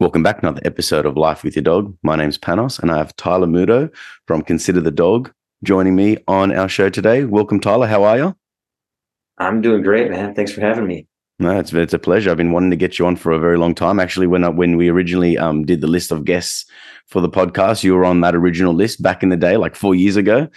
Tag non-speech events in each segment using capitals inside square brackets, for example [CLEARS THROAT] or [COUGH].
Welcome back to another episode of Life with Your Dog. My name's Panos, and I have Tyler Muto from Consider the Dog joining me on our show today. Welcome, Tyler. How are you? I'm doing great, man. Thanks for having me. No, it's it's a pleasure. I've been wanting to get you on for a very long time. Actually, when I, when we originally um, did the list of guests for the podcast, you were on that original list back in the day, like four years ago.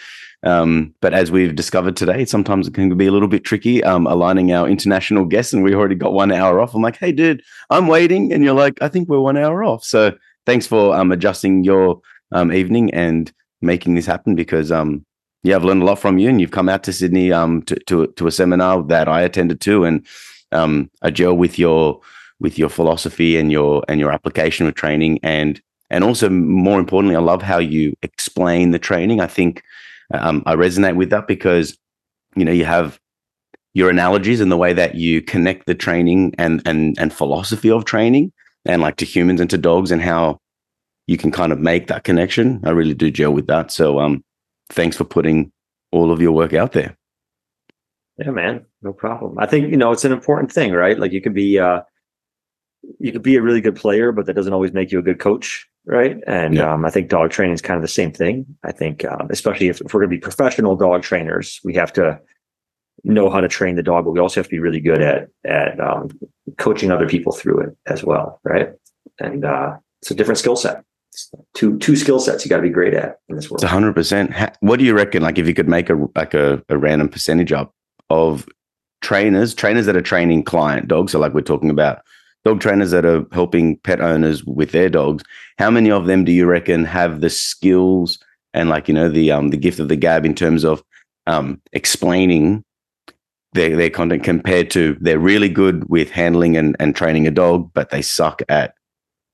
Um, but as we've discovered today, sometimes it can be a little bit tricky um, aligning our international guests, and we already got one hour off. I'm like, hey, dude, I'm waiting, and you're like, I think we're one hour off. So thanks for um, adjusting your um, evening and making this happen because um, yeah, I've learned a lot from you, and you've come out to Sydney um, to, to to a seminar that I attended to, and I gel with your with your philosophy and your and your application of training, and and also more importantly, I love how you explain the training. I think um, I resonate with that because you know you have your analogies and the way that you connect the training and and and philosophy of training and like to humans and to dogs and how you can kind of make that connection. I really do gel with that. So um thanks for putting all of your work out there. Yeah, man, no problem. I think you know it's an important thing, right? Like you could be uh you could be a really good player, but that doesn't always make you a good coach right? And yeah. um, I think dog training is kind of the same thing. I think, um, especially if, if we're going to be professional dog trainers, we have to know how to train the dog, but we also have to be really good at at um, coaching other people through it as well, right? And uh, it's a different skill set. It's two two skill sets you got to be great at in this world. It's hundred percent. What do you reckon? Like, if you could make a like a, a random percentage up of trainers, trainers that are training client dogs, so like we're talking about dog trainers that are helping pet owners with their dogs, how many of them do you reckon have the skills and like you know the um the gift of the gab in terms of um explaining their their content compared to they're really good with handling and, and training a dog, but they suck at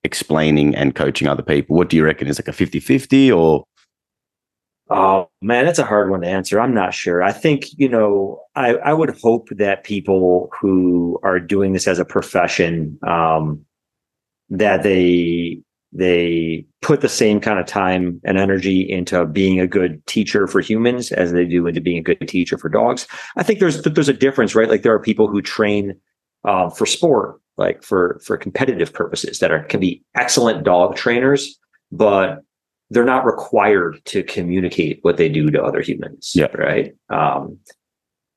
explaining and coaching other people. What do you reckon is like a 50-50 or Oh man, that's a hard one to answer. I'm not sure. I think, you know, I, I would hope that people who are doing this as a profession, um, that they they put the same kind of time and energy into being a good teacher for humans as they do into being a good teacher for dogs. I think there's there's a difference, right? Like there are people who train uh, for sport, like for for competitive purposes, that are can be excellent dog trainers, but they're not required to communicate what they do to other humans. Yeah. Right. Um,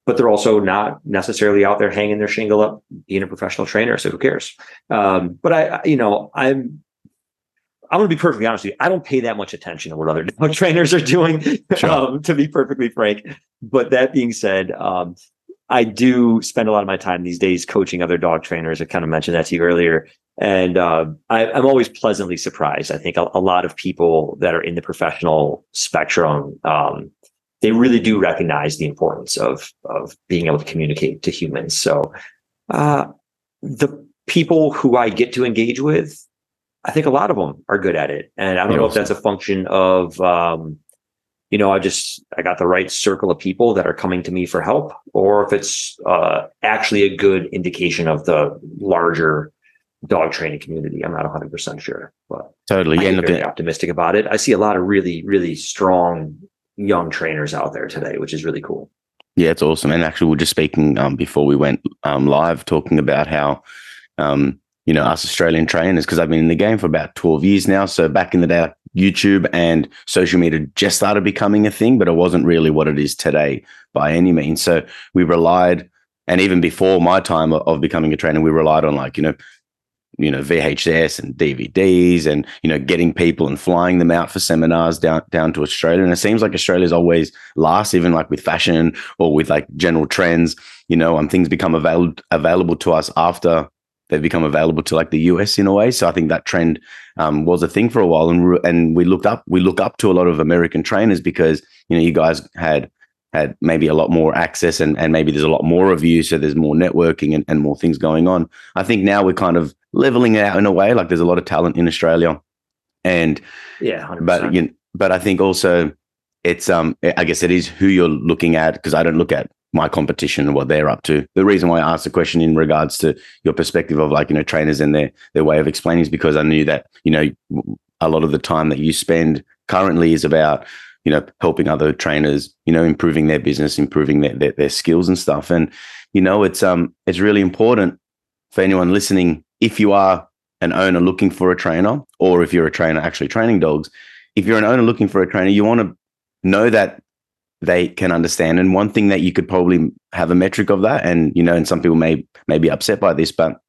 but they're also not necessarily out there hanging their shingle up being a professional trainer. So who cares? Um, but I, you know, I'm, I'm going to be perfectly honest with you. I don't pay that much attention to what other [LAUGHS] dog trainers are doing, sure. um, to be perfectly frank. But that being said, um, I do spend a lot of my time these days coaching other dog trainers. I kind of mentioned that to you earlier. And uh, I, am always pleasantly surprised. I think a, a, lot of people that are in the professional spectrum, um, they really do recognize the importance of of being able to communicate to humans. So uh, the people who I get to engage with, I think a lot of them are good at it. And I don't yeah, know if that's a function of um, you know, I just I got the right circle of people that are coming to me for help, or if it's uh, actually a good indication of the larger dog training community. I'm not 100 percent sure, but totally, I'm very optimistic about it. I see a lot of really, really strong young trainers out there today, which is really cool. Yeah, it's awesome. And actually, we are just speaking um, before we went um, live, talking about how um, you know us Australian trainers, because I've been in the game for about 12 years now. So back in the day, YouTube and social media just started becoming a thing, but it wasn't really what it is today by any means. So we relied, and even before my time of becoming a trainer, we relied on like you know you know VHS and DVDs and you know getting people and flying them out for seminars down down to Australia. And it seems like Australia's always last even like with fashion or with like general trends you know um things become available available to us after they've become available to like the US in a way. So I think that trend um, was a thing for a while. And and we looked up we look up to a lot of American trainers because you know you guys had had maybe a lot more access and, and maybe there's a lot more of you so there's more networking and, and more things going on. I think now we're kind of leveling it out in a way. Like there's a lot of talent in Australia, and yeah, 100%. but you know, but I think also it's um I guess it is who you're looking at because I don't look at my competition and what they're up to. The reason why I asked the question in regards to your perspective of like you know trainers and their their way of explaining is because I knew that you know a lot of the time that you spend currently is about you know helping other trainers you know improving their business improving their, their, their skills and stuff and you know it's um it's really important for anyone listening if you are an owner looking for a trainer, or if you're a trainer actually training dogs, if you're an owner looking for a trainer, you want to know that they can understand. And one thing that you could probably have a metric of that, and you know, and some people may may be upset by this, but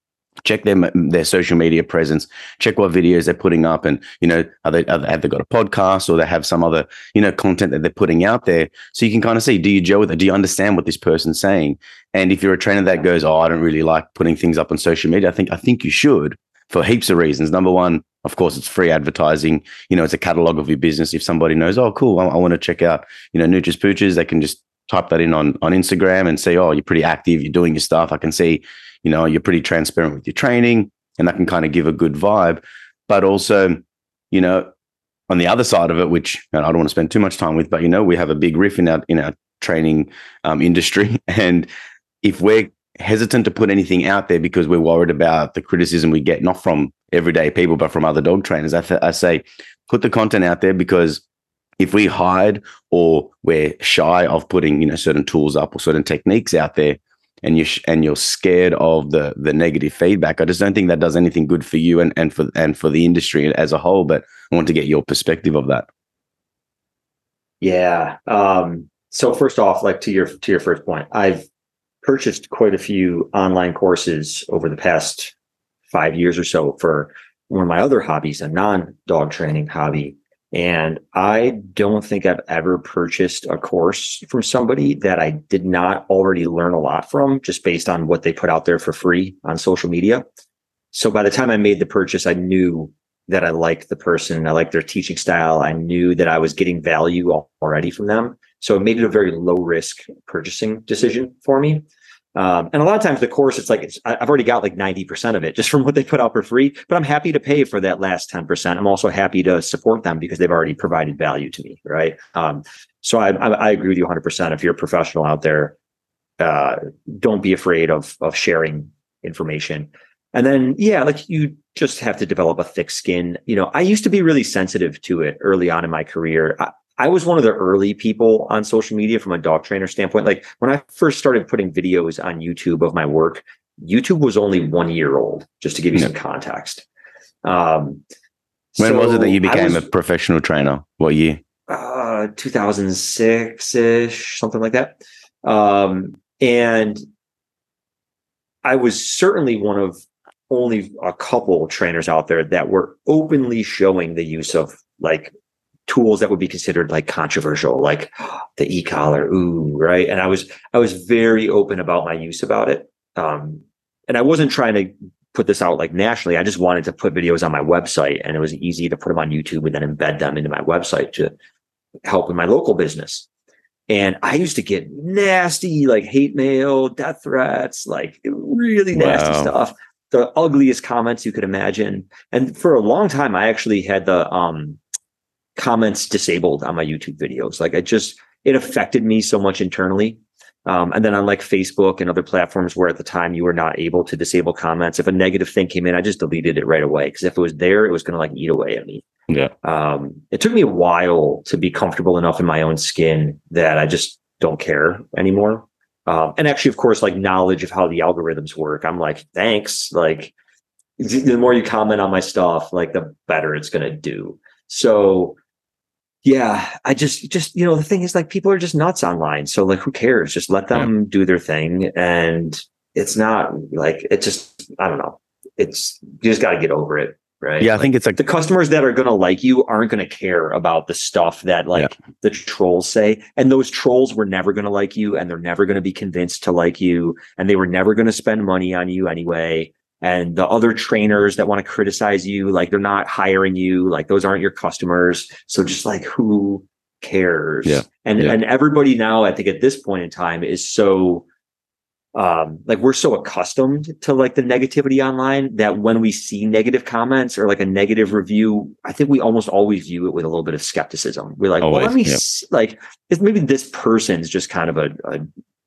check their um, their social media presence check what videos they're putting up and you know are they, are they, have they got a podcast or they have some other you know content that they're putting out there so you can kind of see do you gel with it do you understand what this person's saying and if you're a trainer that goes oh i don't really like putting things up on social media i think i think you should for heaps of reasons number one of course, it's free advertising. You know, it's a catalog of your business. If somebody knows, oh, cool, I, I want to check out, you know, Nooches Pooches, they can just type that in on on Instagram and say, oh, you're pretty active, you're doing your stuff. I can see, you know, you're pretty transparent with your training, and that can kind of give a good vibe. But also, you know, on the other side of it, which I don't want to spend too much time with, but you know, we have a big riff in our in our training um, industry, [LAUGHS] and if we're hesitant to put anything out there because we're worried about the criticism we get, not from everyday people, but from other dog trainers. I, th- I say, put the content out there because if we hide or we're shy of putting, you know, certain tools up or certain techniques out there, and you sh- and you're scared of the the negative feedback, I just don't think that does anything good for you and and for and for the industry as a whole. But I want to get your perspective of that. Yeah. Um, so first off, like to your to your first point, I've purchased quite a few online courses over the past five years or so for one of my other hobbies, a non dog training hobby. And I don't think I've ever purchased a course from somebody that I did not already learn a lot from just based on what they put out there for free on social media. So by the time I made the purchase, I knew that I liked the person. I liked their teaching style. I knew that I was getting value already from them. So it made it a very low risk purchasing decision for me. Um, and a lot of times the course, it's like, it's, I've already got like 90% of it just from what they put out for free, but I'm happy to pay for that last 10%. I'm also happy to support them because they've already provided value to me. Right. Um, so I, I, I, agree with you 100%. If you're a professional out there, uh, don't be afraid of, of sharing information. And then, yeah, like you just have to develop a thick skin. You know, I used to be really sensitive to it early on in my career. I, I was one of the early people on social media from a dog trainer standpoint. Like when I first started putting videos on YouTube of my work, YouTube was only one year old, just to give you yeah. some context. Um, when so was it that you became was, a professional trainer? What year? Uh, 2006 ish, something like that. Um, and I was certainly one of only a couple trainers out there that were openly showing the use of like tools that would be considered like controversial, like the e-collar, ooh, right? And I was I was very open about my use about it. Um, and I wasn't trying to put this out like nationally. I just wanted to put videos on my website, and it was easy to put them on YouTube and then embed them into my website to help with my local business. And I used to get nasty, like hate mail, death threats, like really nasty wow. stuff. The ugliest comments you could imagine. And for a long time, I actually had the um comments disabled on my YouTube videos. Like it just, it affected me so much internally. Um, and then on like Facebook and other platforms where at the time you were not able to disable comments, if a negative thing came in, I just deleted it right away. Cause if it was there, it was going to like eat away at me. Yeah. Um, it took me a while to be comfortable enough in my own skin that I just don't care anymore. Um, and actually, of course, like knowledge of how the algorithms work. I'm like, thanks. Like the more you comment on my stuff, like the better it's going to do. So yeah, I just, just, you know, the thing is like people are just nuts online. So like, who cares? Just let them yeah. do their thing. And it's not like, it just, I don't know. It's, you just got to get over it. Right. Yeah. I like, think it's like the customers that are going to like you aren't going to care about the stuff that like yeah. the trolls say. And those trolls were never going to like you and they're never going to be convinced to like you. And they were never going to spend money on you anyway and the other trainers that want to criticize you like they're not hiring you like those aren't your customers so just like who cares yeah and yeah. and everybody now i think at this point in time is so um like we're so accustomed to like the negativity online that when we see negative comments or like a negative review i think we almost always view it with a little bit of skepticism we're like always, well let me yeah. like maybe this person's just kind of a, a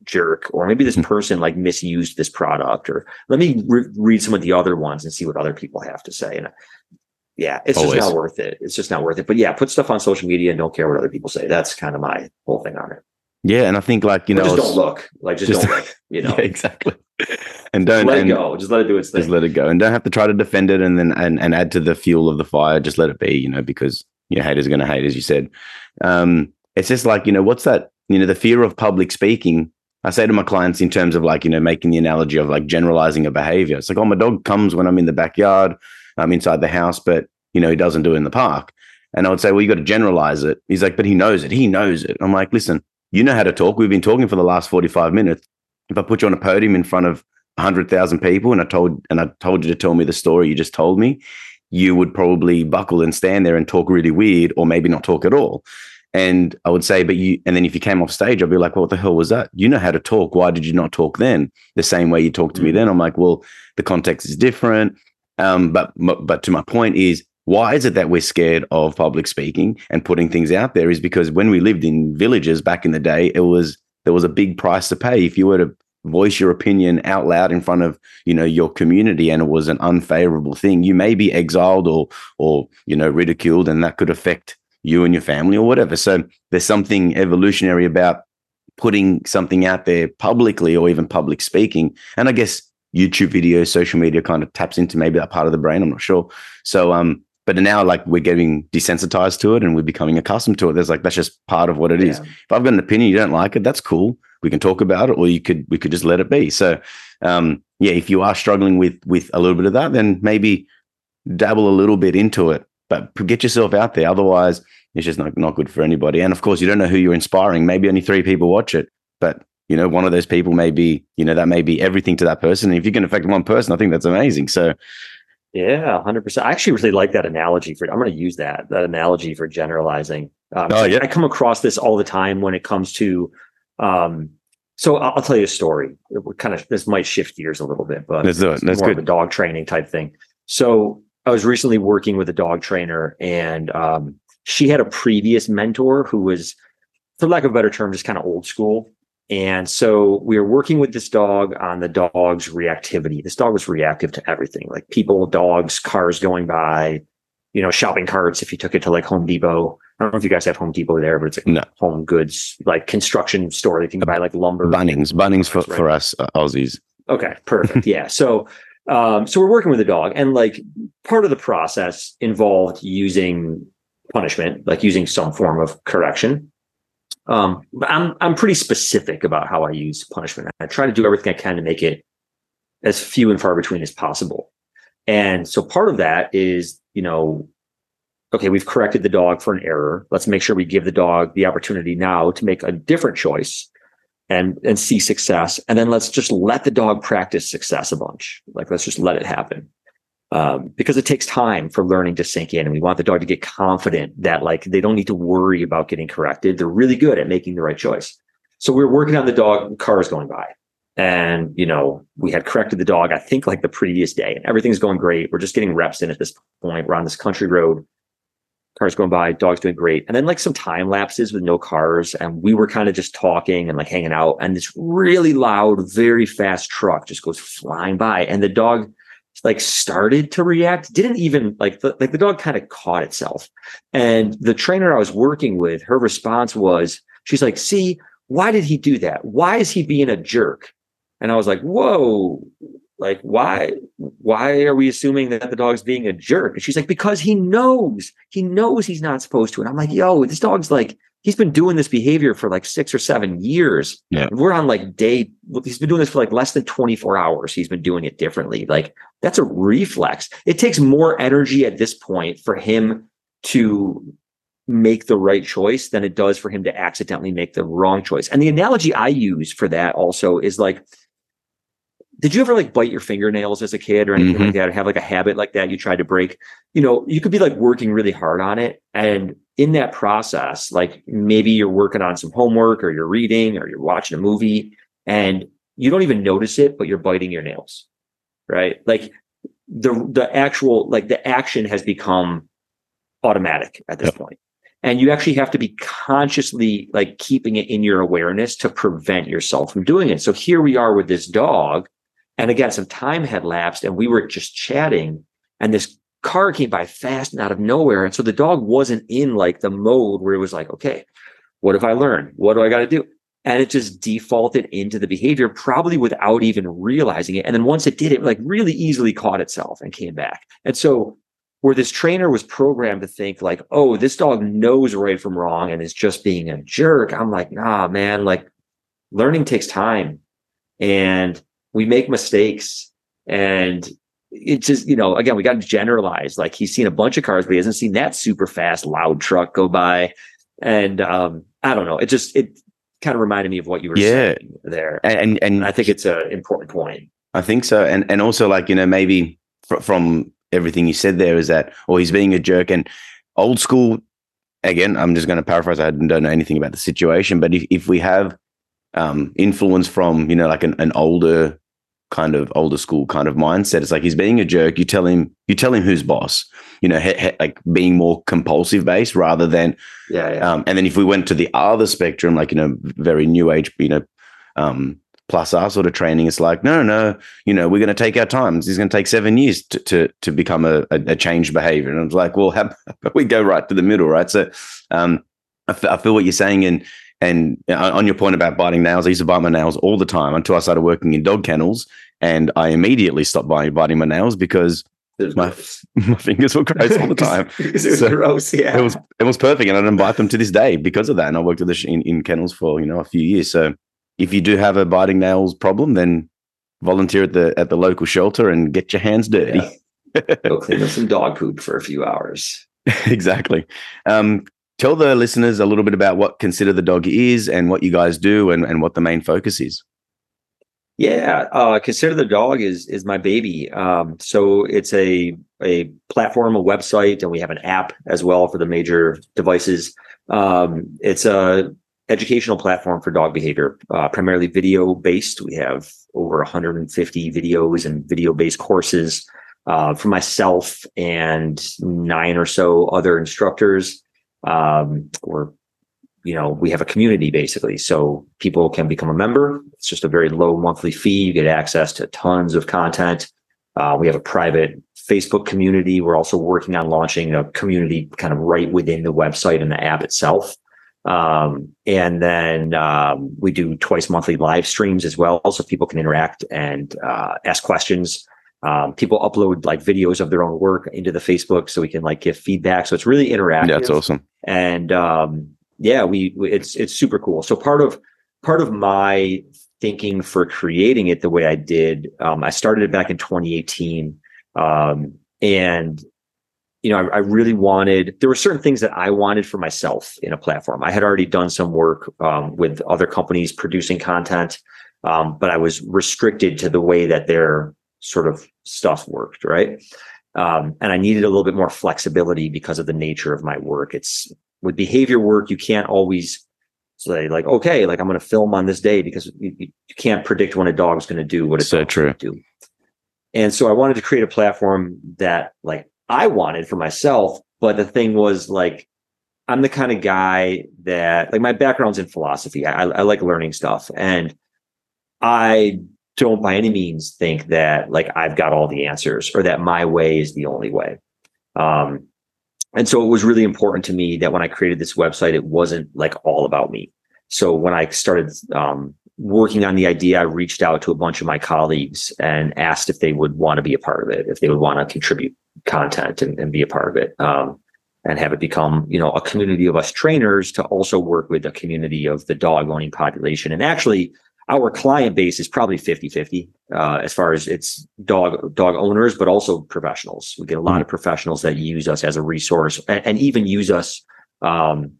jerk or maybe this hmm. person like misused this product or let me re- read some of the other ones and see what other people have to say and yeah it's Always. just not worth it it's just not worth it but yeah put stuff on social media and don't care what other people say that's kind of my whole thing on it yeah and i think like you know just don't look like just, just don't look you [LAUGHS] know yeah, exactly and don't just let and it go. Just let it do its thing. just let it go, and don't have to try to defend it and then and, and add to the fuel of the fire. Just let it be, you know, because you know haters are going to hate, as you said. Um, it's just like you know what's that? You know, the fear of public speaking. I say to my clients in terms of like you know making the analogy of like generalizing a behavior. It's like, oh, my dog comes when I'm in the backyard, I'm inside the house, but you know he doesn't do it in the park. And I would say, well, you got to generalize it. He's like, but he knows it. He knows it. I'm like, listen, you know how to talk. We've been talking for the last 45 minutes. If I put you on a podium in front of 100,000 people and I told and I told you to tell me the story you just told me, you would probably buckle and stand there and talk really weird or maybe not talk at all. And I would say, but you, and then if you came off stage, I'd be like, well, what the hell was that? You know how to talk. Why did you not talk then? The same way you talked to me then. I'm like, well, the context is different. Um, but, but to my point is, why is it that we're scared of public speaking and putting things out there? Is because when we lived in villages back in the day, it was, there was a big price to pay. If you were to voice your opinion out loud in front of you know your community and it was an unfavorable thing you may be exiled or or you know ridiculed and that could affect you and your family or whatever. So there's something evolutionary about putting something out there publicly or even public speaking. And i guess youtube videos social media kind of taps into maybe that part of the brain i'm not sure. So um but now like we're getting desensitized to it and we're becoming accustomed to it. There's like that's just part of what it is. Yeah. if i've got an opinion you don't like it that's cool. We can talk about it or you could we could just let it be. So um yeah if you are struggling with with a little bit of that then maybe dabble a little bit into it but get yourself out there otherwise it's just not, not good for anybody and of course you don't know who you're inspiring maybe only three people watch it but you know one of those people may be you know that may be everything to that person and if you can affect one person i think that's amazing so Yeah, hundred percent. I actually really like that analogy for. I'm going to use that that analogy for generalizing. Um, Oh, yeah. I come across this all the time when it comes to. Um, so I'll, I'll tell you a story. It kind of this might shift gears a little bit, but let's do it it's that's more good of a dog training type thing. So I was recently working with a dog trainer, and um, she had a previous mentor who was, for lack of a better term, just kind of old school. And so we were working with this dog on the dog's reactivity. This dog was reactive to everything, like people, dogs, cars going by, you know, shopping carts. If you took it to like Home Depot, I don't know if you guys have Home Depot there, but it's like No. home goods like construction store. They can buy like lumber. bunnings bunnings for, Right. for us uh, aussies Okay, perfect. yeah. So um so we're working with the dog and like part of the process involved using punishment, like using some form of correction. Um but I'm I'm pretty specific about how I use punishment. I try to do everything I can to make it as few and far between as possible. And so part of that is, you know, okay, we've corrected the dog for an error. Let's make sure we give the dog the opportunity now to make a different choice and and see success. And then let's just let the dog practice success a bunch. Like let's just let it happen. Um, because it takes time for learning to sink in and we want the dog to get confident that like they don't need to worry about getting corrected. They're really good at making the right choice. So we are working on the dog cars going by. And you know we had corrected the dog i think like the previous day and everything's going great. We're just getting reps in at this point. We're on this country road cars going by, dog's doing great. And then like some time lapses with no cars. And we were kind of just talking and like hanging out. And this really loud, very fast truck just goes flying by. And the dog like started to react, didn't even like the, like the dog kind of caught itself. And the trainer I was working with, her response was, she's like, see, why did he do that? Why is he being a jerk? And I was like, whoa, like why why are we assuming that the dog's being a jerk? And she's like because he knows he knows he's not supposed to. And i'm like yo this dog's like he's been doing this behavior for like six or seven years. Yeah. we're on like day he's been doing this for like less than 24 hours. He's been doing it differently. Like that's a reflex. It takes more energy at this point for him to make the right choice than it does for him to accidentally make the wrong choice. And the analogy i use for that also is like did you ever like bite your fingernails as a kid or anything like mm-hmm. that? Or have like a habit like that you tried to break? You know you could be like working really hard on it and in that process like maybe you're working on some homework or you're reading or you're watching a movie and you don't even notice it but you're biting your nails right? Like the the actual like the action has become automatic at this Yep. point and you actually have to be consciously like keeping it in your awareness to prevent yourself from doing it. So here we are with this dog and again, some time had lapsed and we were just chatting and this car came by fast and out of nowhere. And so the dog wasn't in like the mode where it was like, okay, what have I learned? What do I got to do? and it just defaulted into the behavior probably without even realizing it and then once it did it like really easily caught itself and came back and so where this trainer was programmed to think like oh this dog knows right from wrong and is just being a jerk i'm like nah man like learning takes time and we make mistakes and it's just you know again we got to generalize like he's seen a bunch of cars but he hasn't seen that super fast loud truck go by and um i don't know it just it kind of reminded me of what you were yeah. saying there. And, and, and I think it's an important point. I think so. And and also like, you know, maybe fr- from everything you said there is that, or he's being a jerk and old school, again, I'm just going to paraphrase. I don't know anything about the situation, but if, if we have um, influence from, you know, like an, an older kind of older school kind of mindset. It's like he's being a jerk. You tell him, you tell him who's boss. You know, he, he, like being more compulsive based rather than, yeah, yeah. Um, and then if we went to the other spectrum, like you know, very new age, you know, um, plus our sort of training, it's like no, no, you know, we're going to take our times. It's going to take seven years to to, to become a, a, a changed behavior. And it's like, well, how [LAUGHS] we go right to the middle, right? So, um, I, f- I feel what you're saying, and and on your point about biting nails, I used to bite my nails all the time until I started working in dog kennels, and I immediately stopped biting, biting my nails because my [LAUGHS] my fingers were gross all the [LAUGHS] time. it was so gross, yeah. It was it was perfect, and I didn't bite them to this day because of that. And I worked the in, in kennels for you know a few years. So if you do have a biting nails problem, then volunteer at the at the local shelter and get your hands dirty. Yeah. [LAUGHS] Go clean up some dog poop for a few hours. exactly. Um, tell the listeners a little bit about what Consider the Dog is and what you guys do and, and what the main focus is. Yeah, uh, Consider the Dog is is my baby. Um, so it's a a platform, a website, and we have an app as well for the major devices. Um, it's a educational platform for dog behavior, uh, primarily video based. We have over 150 videos and video based courses uh, for myself and nine or so other instructors um, or you know we have a community basically. So people can become a member. It's just a very low monthly fee. You get access to tons of content. Uh, we have a private facebook community. We're also working on launching a community kind of right within the website and the app itself. Um, and then um, we do twice monthly live streams as well so people can interact and uh, ask questions um, people upload like videos of their own work into the Facebook so we can like give feedback. So it's really interactive. That's awesome. And um, yeah, we, we it's it's super cool. So part of part of my thinking for creating it the way I did, um, I started it back in 2018, um, and you know, I, I, really wanted. There were certain things that I wanted for myself in a platform. I had already done some work um, with other companies producing content, um, but I was restricted to the way that their sort of stuff worked, right? Um, and I needed a little bit more flexibility because of the nature of my work. It's with behavior work, you can't always say like, okay, like I'm going to film on this day because you, you can't predict when a dog's going to do what it's so true. do. And so I wanted to create a platform that like I wanted for myself, but the thing was like, I'm the kind of guy that like my background's in philosophy. I, I like learning stuff and I don't by any means think that like I've got all the answers or that my way is the only way. Um, and so it was really important to me that when I created this website, it wasn't like all about me. So when I started um, working on the idea, I reached out to a bunch of my colleagues and asked if they would want to be a part of it, if they would want to contribute content and, and be a part of it. Um, and have it become, you know, a community of us trainers to also work with a community of the dog owning population. And actually, our client base is probably 50 50 uh, as far as its dog dog owners but also professionals. We get a lot mm-hmm. of professionals that use us as a resource and, and even use us um,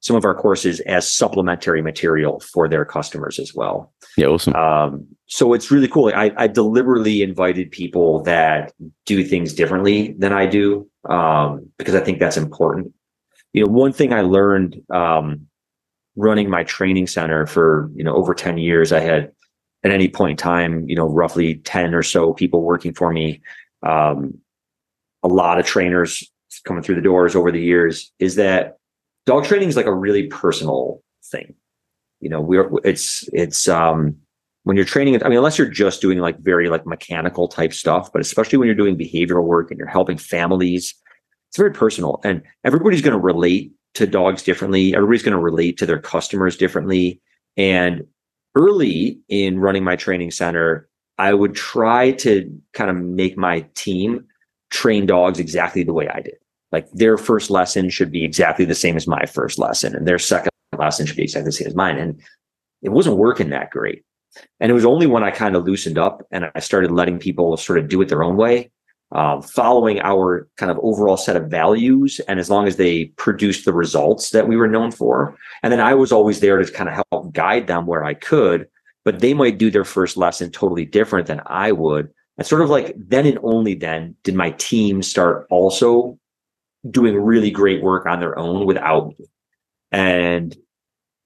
some of our courses as supplementary material for their customers as well. Yeah awesome. Um, so it's really cool. I, I, deliberately invited people that do things differently than i do um, because i think that's important. You know one thing i learned um, running my training center for you know over 10 years. I had at any point in time you know roughly 10 or so people working for me. Um, a lot of trainers coming through the doors over the years. Is that dog training is like a really personal thing. You know we're it's it's um when you're training i mean unless you're just doing like very like mechanical type stuff but especially when you're doing behavioral work and you're helping families it's very personal. And everybody's going to relate to dogs differently. Everybody's going to relate to their customers differently. And early in running my training center, I would try to kind of make my team train dogs exactly the way I did. Like their first lesson should be exactly the same as my first lesson, and their second lesson should be exactly the same as mine. And it wasn't working that great. And it was only when I kind of loosened up and I started letting people sort of do it their own way, um, following our kind of overall set of values. And as long as they produced the results that we were known for, and then I was always there to kind of help guide them where I could, but they might do their first lesson totally different than I would. And sort of like then and only then did my team start also doing really great work on their own without me. And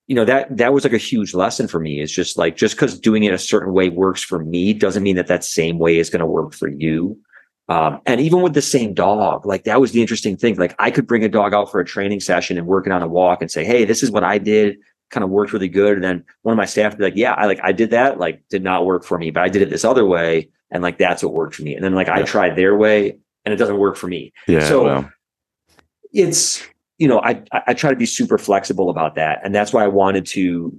you know that that was like a huge lesson for me. It's just like just because doing it a certain way works for me doesn't mean that that same way is going to work for you. Um, and even with the same dog, like that was the interesting thing. Like I could bring a dog out for a training session and working on a walk and say, "Hey, this is what I did." Kind of worked really good. And then one of my staff would be like, "Yeah, I like I did that. Like did not work for me, but I did it this other way, and like that's what worked for me." And then like yeah. I tried their way, and it doesn't work for me. Yeah. So it's you know, I I try to be super flexible about that, and that's why I wanted to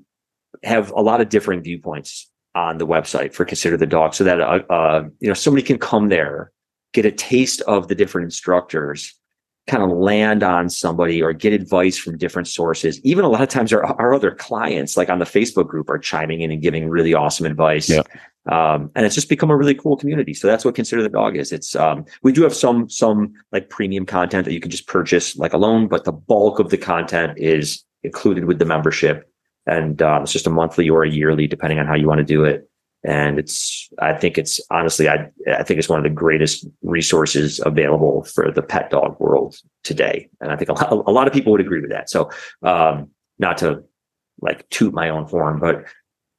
have a lot of different viewpoints on the website for consider the dog, so that uh, uh, you know somebody can come there, get a taste of the different instructors, kind of land on somebody or get advice from different sources. Even a lot of times our, our other clients, like on the Facebook group, are chiming in and giving really awesome advice. Yeah. Um, and it's just become a really cool community. So that's what consider the dog is. It's um, we do have some some like premium content that you can just purchase like alone, but the bulk of the content is included with the membership, and um, it's just a monthly or a yearly, depending on how you want to do it. And it's I think it's honestly I I think it's one of the greatest resources available for the pet dog world today, and I think a lot, a lot of people would agree with that. So um, not to like toot my own horn, but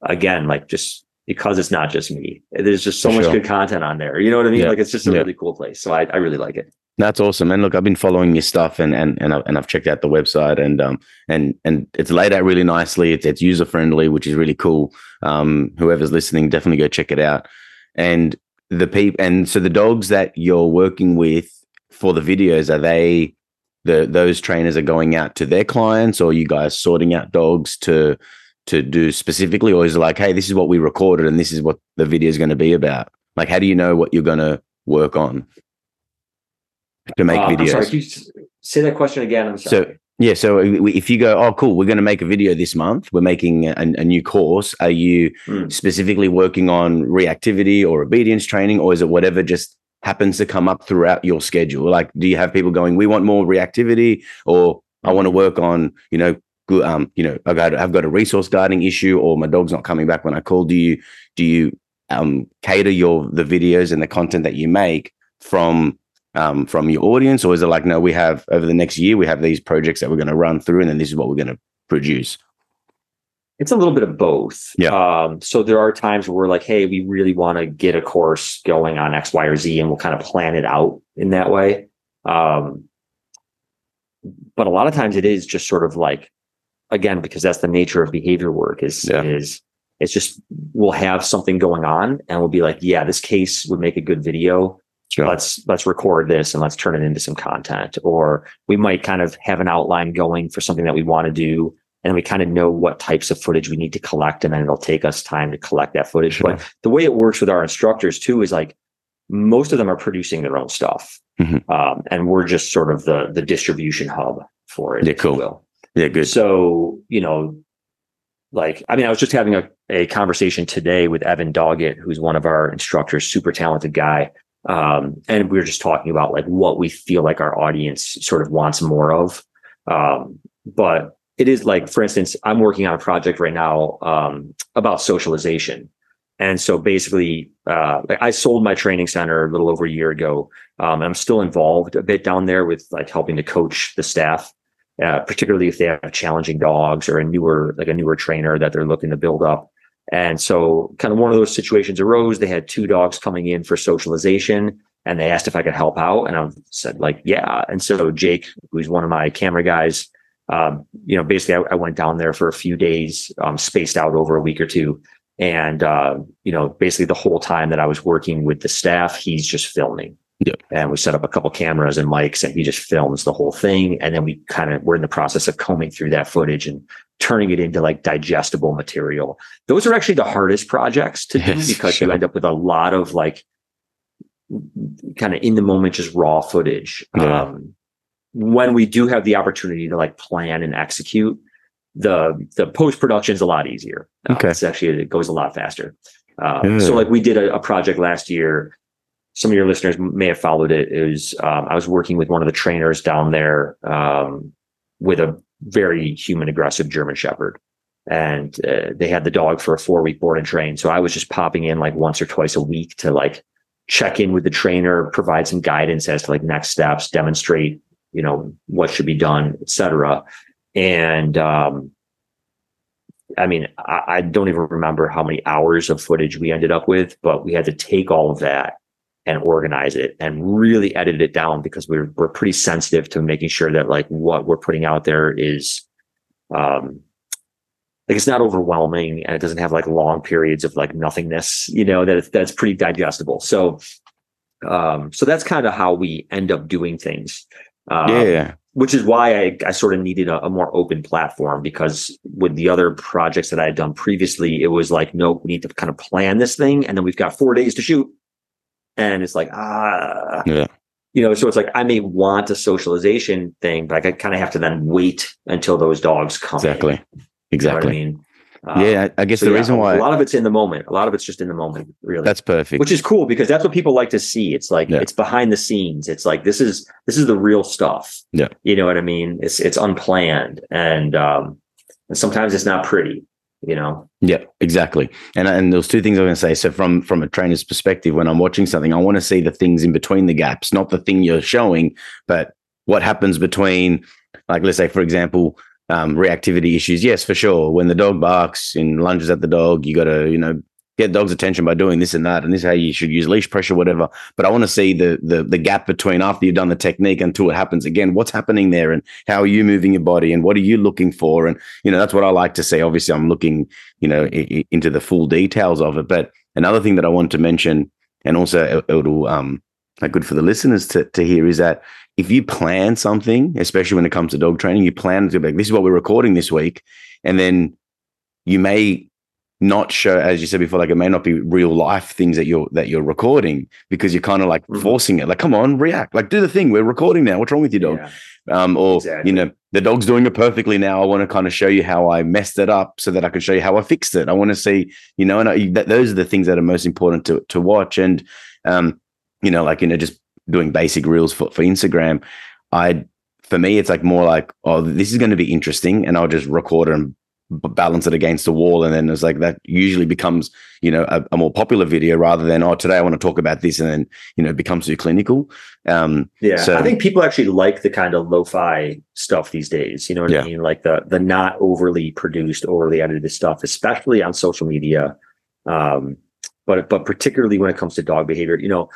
again, like just because it's not just me. There's just so For much sure. good content on there. You know what I mean? Yeah. Like it's just a yeah. really cool place. So I, I really like it. That's awesome. And look, I've been following your stuff and and and, I've, and I've checked out the website and um and and it's laid out really nicely. It's it's user friendly, which is really cool. Um, whoever's listening, definitely go check it out. And the people and so the dogs that you're working with for the videos are they the those trainers are going out to their clients or you guys sorting out dogs to to do specifically, or is it like, hey, this is what we recorded and this is what the video is going to be about? Like, how do you know what you're going to work on to make uh, videos? sorry, say that question again? I'm sorry. So, yeah, so if you go, oh, cool, we're going to make a video this month. We're making a, a new course. Are you mm. specifically working on reactivity or obedience training, or is it whatever just happens to come up throughout your schedule? Like, do you have people going, we want more reactivity, or I want to work on, you know, um, you know, I've got I've got a resource guarding issue, or my dog's not coming back when I call. Do you do you um, cater your the videos and the content that you make from um, from your audience, or is it like no, we have over the next year we have these projects that we're going to run through, and then this is what we're going to produce. It's a little bit of both. Yeah. Um, so there are times where we're like, hey, we really want to get a course going on X, Y, or Z, and we'll kind of plan it out in that way. Um, but a lot of times it is just sort of like again because that's the nature of behavior work is yeah. is it's just we'll have something going on and we'll be like yeah this case would make a good video sure. let's let's record this and let's turn it into some content or we might kind of have an outline going for something that we want to do and we kind of know what types of footage we need to collect and then it'll take us time to collect that footage sure. but the way it works with our instructors too is like most of them are producing their own stuff mm-hmm. um, and we're just sort of the the distribution hub for it yeah cool yeah, good. So, you know, like, I mean, I was just having a, a conversation today with Evan Doggett, who's one of our instructors, super talented guy. Um, and we were just talking about like what we feel like our audience sort of wants more of. Um, but it is like, for instance, I'm working on a project right now um, about socialization. And so basically, uh, I sold my training center a little over a year ago. Um, I'm still involved a bit down there with like helping to coach the staff uh, particularly if they have challenging dogs or a newer, like a newer trainer that they're looking to build up. And so kind of one of those situations arose. They had two dogs coming in for socialization and they asked if I could help out. And I said like, yeah. And so Jake, who's one of my camera guys, um, you know, basically I, I, went down there for a few days, um, spaced out over a week or two. And, uh, you know, basically the whole time that I was working with the staff, he's just filming Yep. And we set up a couple cameras and mics and he just films the whole thing. And then we kind of, we're in the process of combing through that footage and turning it into like digestible material. Those are actually the hardest projects to Yes, do because sure. you end up with a lot of like kind of in the moment, just raw footage. Yeah. Um, when we do have the opportunity to like plan and execute, the the post production is a lot easier. Uh, Okay. it's actually it goes a lot faster. Uh, Yeah. So like we did a, a project last year. Some of your listeners may have followed it. Was um, I was working with one of the trainers down there um, with a very human aggressive German Shepherd, and uh, they had the dog for a four week board and train. So I was just popping in like once or twice a week to like check in with the trainer, provide some guidance as to like next steps, demonstrate you know what should be done, etc. And um, I mean, I, I don't even remember how many hours of footage we ended up with, but we had to take all of that and organize it and really edit it down because we're we're pretty sensitive to making sure that like what we're putting out there is um like it's not overwhelming and it doesn't have like long periods of like nothingness, you know, that it's, that's pretty digestible. So um so that's kind of how we end up doing things. Um, yeah. which is why I, I sort of needed a, a more open platform because with the other projects that I had done previously, it was like, no, we need to kind of plan this thing. And then we've got four days to shoot. And it's like, ah, Yeah. you know, so it's like, I may want a socialization thing, but I kind of have to then wait until those dogs come. in. Exactly. You know Exactly. I mean? Um, yeah. I I guess so the yeah, reason why a lot of it's in the moment. A lot of it's just in the moment, really that's perfect. which is cool because that's what people like to see. It's like Yeah. it's behind the scenes. It's like this is this is the real stuff. Yeah. You know what I mean? It's it's unplanned and um and sometimes it's not pretty, you know. Yeah, exactly. And and there's two things I'm going to say. So from from a trainer's perspective, when I'm watching something, I want to see the things in between the gaps, not the thing you're showing, but what happens between, like let's say for example, um, reactivity issues. Yes, for sure. When the dog barks and lunges at the dog, you got to you know get dog's attention by doing this and that, and this is how you should use leash pressure, whatever. But I want to see the the the gap between after you've done the technique until it happens again. What's happening there, and how are you moving your body, and what are you looking for, and you know that's what I like to see. Obviously, I'm looking you know i- into the full details of it. But another thing that I want to mention, and also it- it'll um good for the listeners to to hear is that if you plan something, especially when it comes to dog training, you plan to be like this is what we're recording this week, and then you may not show as you said before like it may not be real life things that you're that you're recording because you're kind of like Mhm. forcing it. Like come on react. Like do the thing. We're recording now. What's wrong with your dog? Yeah. um, or Exactly. you know the dog's doing it perfectly now. I want to kind of show you how i messed it up so that i can show you how i fixed it. I want to see you know and I, that, those are the things that are most important to to watch. And um you know like you know just doing basic reels for, for instagram i for me it's like more like oh this is going to be interesting and i'll just record it and balance it against the wall and then it's like that usually becomes you know a, a more popular video rather than oh today i want to talk about this and then you know it becomes too clinical um Yeah. So- I think people actually like the kind of lo-fi stuff these days. You know what Yeah. I mean? Like the the not overly produced, overly edited stuff, especially on social media. Um, but but particularly when it comes to dog behavior, you know,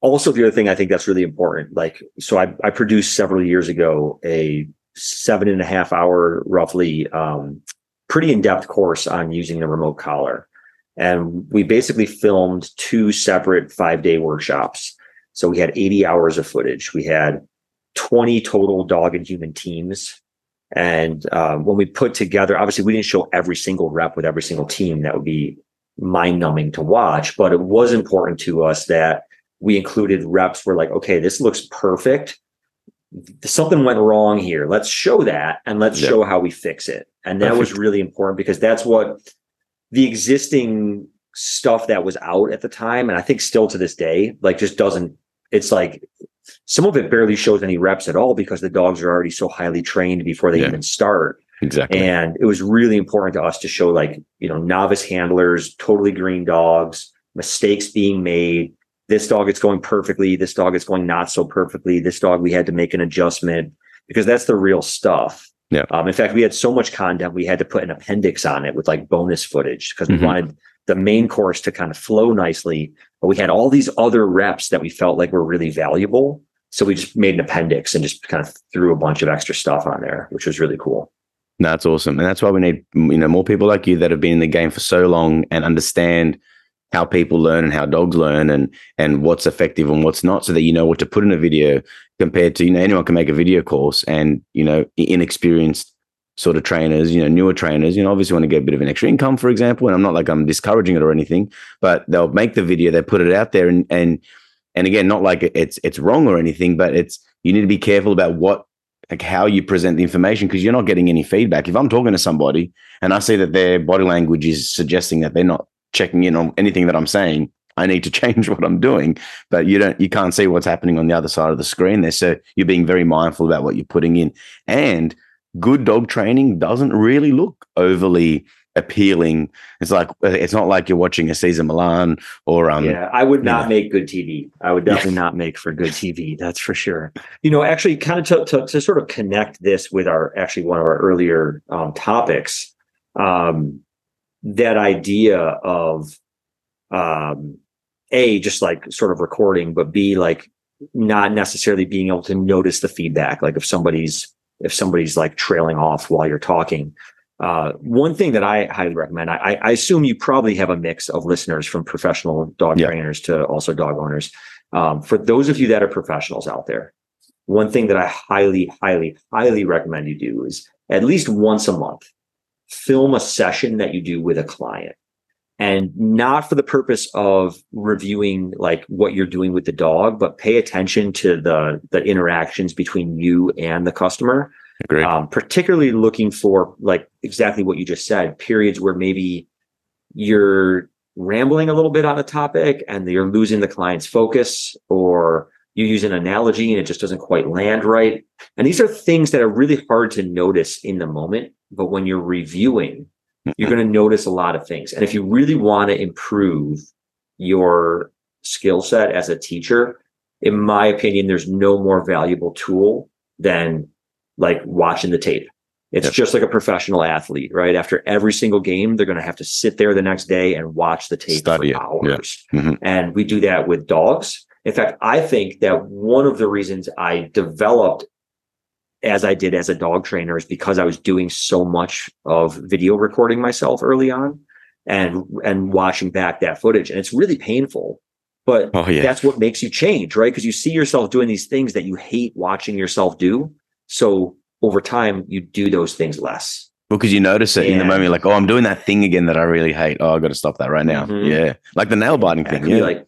also the other thing I think that's really important. Like, so I I produced several years ago a seven and a half hour roughly um pretty in-depth course on using the remote collar. And we basically filmed two separate five-day workshops. So we had 80 hours of footage. We had 20 total dog and human teams. And um, when we put together, obviously we didn't show every single rep with every single team. That would be mind numbing to watch, but it was important to us that we included reps where like, okay, this looks perfect. Something went wrong here. Let's show that and let's Yeah. show how we fix it. And that was really important because that's what the existing stuff that was out at the time, and I think still to this day, like just doesn't. It's like some of it barely shows any reps at all because the dogs are already so highly trained before they Yeah. even start. exactly And it was really important to us to show like, you know, novice handlers, totally green dogs, mistakes being made. This dog it's going perfectly. This dog it's going not so perfectly. This dog we had to make an adjustment because that's the real stuff. Yeah. Um, in fact, we had so much content we had to put an appendix on it with like bonus footage because Mhm. we wanted the main course to kind of flow nicely. But we had all these other reps that we felt like were really valuable. So we just made an appendix and just kind of threw a bunch of extra stuff on there, which was really cool. That's awesome, and that's why we need you know more people like you that have been in the game for so long and understand how people learn and how dogs learn and and what's effective and what's not so that you know what to put in a video compared to you know anyone can make a video course and you know inexperienced sort of trainers you know newer trainers you know obviously want to get a bit of an extra income for example and i'm not like i'm discouraging it or anything but they'll make the video they put it out there and and and again not like it's it's wrong or anything but it's you need to be careful about what like how you present the information because you're not getting any feedback. If i'm talking to somebody and i see that their body language is suggesting that they're not checking in on anything that I'm saying. I need to [LAUGHS] change what I'm doing, but you don't, you can't see what's happening on the other side of the screen there. So you're being very mindful about what you're putting in. And good dog training doesn't really look overly appealing. It's like it's not like you're watching a Cesar Millan or um. Yeah, I would not make good TV. I would definitely not make for good TV. That's for sure. You know, actually, kind of to, to, to sort of connect this with our actually one of our earlier um, topics. Um, that idea of um a just like sort of recording but b like not necessarily being able to notice the feedback like if somebody's if somebody's like trailing off while you're talking uh, one thing that I highly recommend, I, I, assume you probably have a mix of listeners from professional dog yeah. trainers to also dog owners. Um, for those of you that are professionals out there, one thing that I highly, highly, highly recommend you do is at least once a month, film a session that you do with a client. And not for the purpose of reviewing like what you're doing with the dog but pay attention to the the interactions between you and the customer. Um, particularly looking for like exactly what you just said periods where maybe you're rambling a little bit on a topic and you're losing the client's focus or you use an analogy and it just doesn't quite land right and these are things that are really hard to notice in the moment but when you're reviewing, you're going to notice a lot of things. And if you really want to improve your skill set as a teacher, in my opinion, there's no more valuable tool than like watching the tape. It's yep. just like a professional athlete, right? After every single game, they're going to have to sit there the next day and watch the tape Study for hours. Mm-hmm. And we do that with dogs. In fact, I think that one of the reasons I developed as I did as a dog trainer is because I was doing so much of video recording myself early on and and watching back that footage. And it's really painful but oh, yeah. that's what makes you change right? Because you see yourself doing these things that you hate watching yourself do. So over time you do those things less. Because you notice it in the moment like oh i'm doing that thing again that i really hate. Oh i got to stop that right now. Mm-hmm. yeah. Like the nail biting yeah, thing yeah. like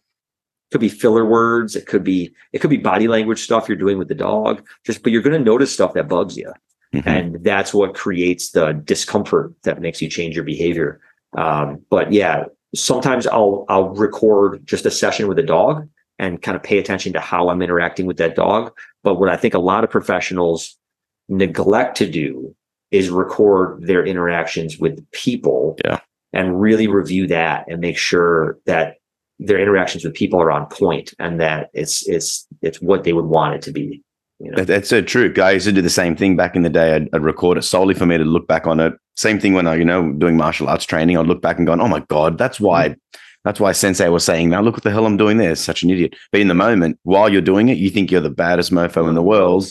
could be filler words. It could be it could be body language stuff you're doing with the dog. Just but you're going to notice stuff that bugs you mm-hmm. and that's what creates the discomfort that makes you change your behavior. Um, but yeah sometimes i'll i'll record just a session with a dog and kind of pay attention to how i'm interacting with that dog. But what i think a lot of professionals neglect to do is record their interactions with people yeah. and really review that and make sure that their interactions with people are on point and that it's it's it's what they would want it to be. You know? That's so true. I used to do the same thing back in the day. I'd, I'd, record it solely for me to look back on it. Same thing when I, you know, doing martial arts training. I'd look back and go, "Oh my god, that's why." Mm-hmm. That's why Sensei was saying, "Now look what the hell I'm doing there." Such an idiot. But in the moment, while you're doing it, you think you're the baddest mofo in the world,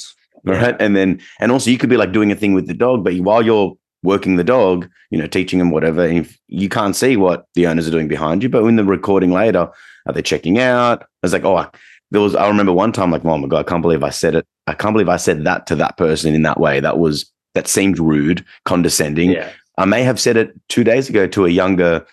right? And then, and also, you could be like doing a thing with the dog, but while you're working the dog, you know, teaching him whatever. If you can't see what the owners are doing behind you, but in the recording later, are they checking out? I was like, oh, there was. I remember one time, like, oh my god, I can't believe I said it. I can't believe I said that to that person in that way. That was that seemed rude, condescending. Yeah. I may have said it two days ago to a younger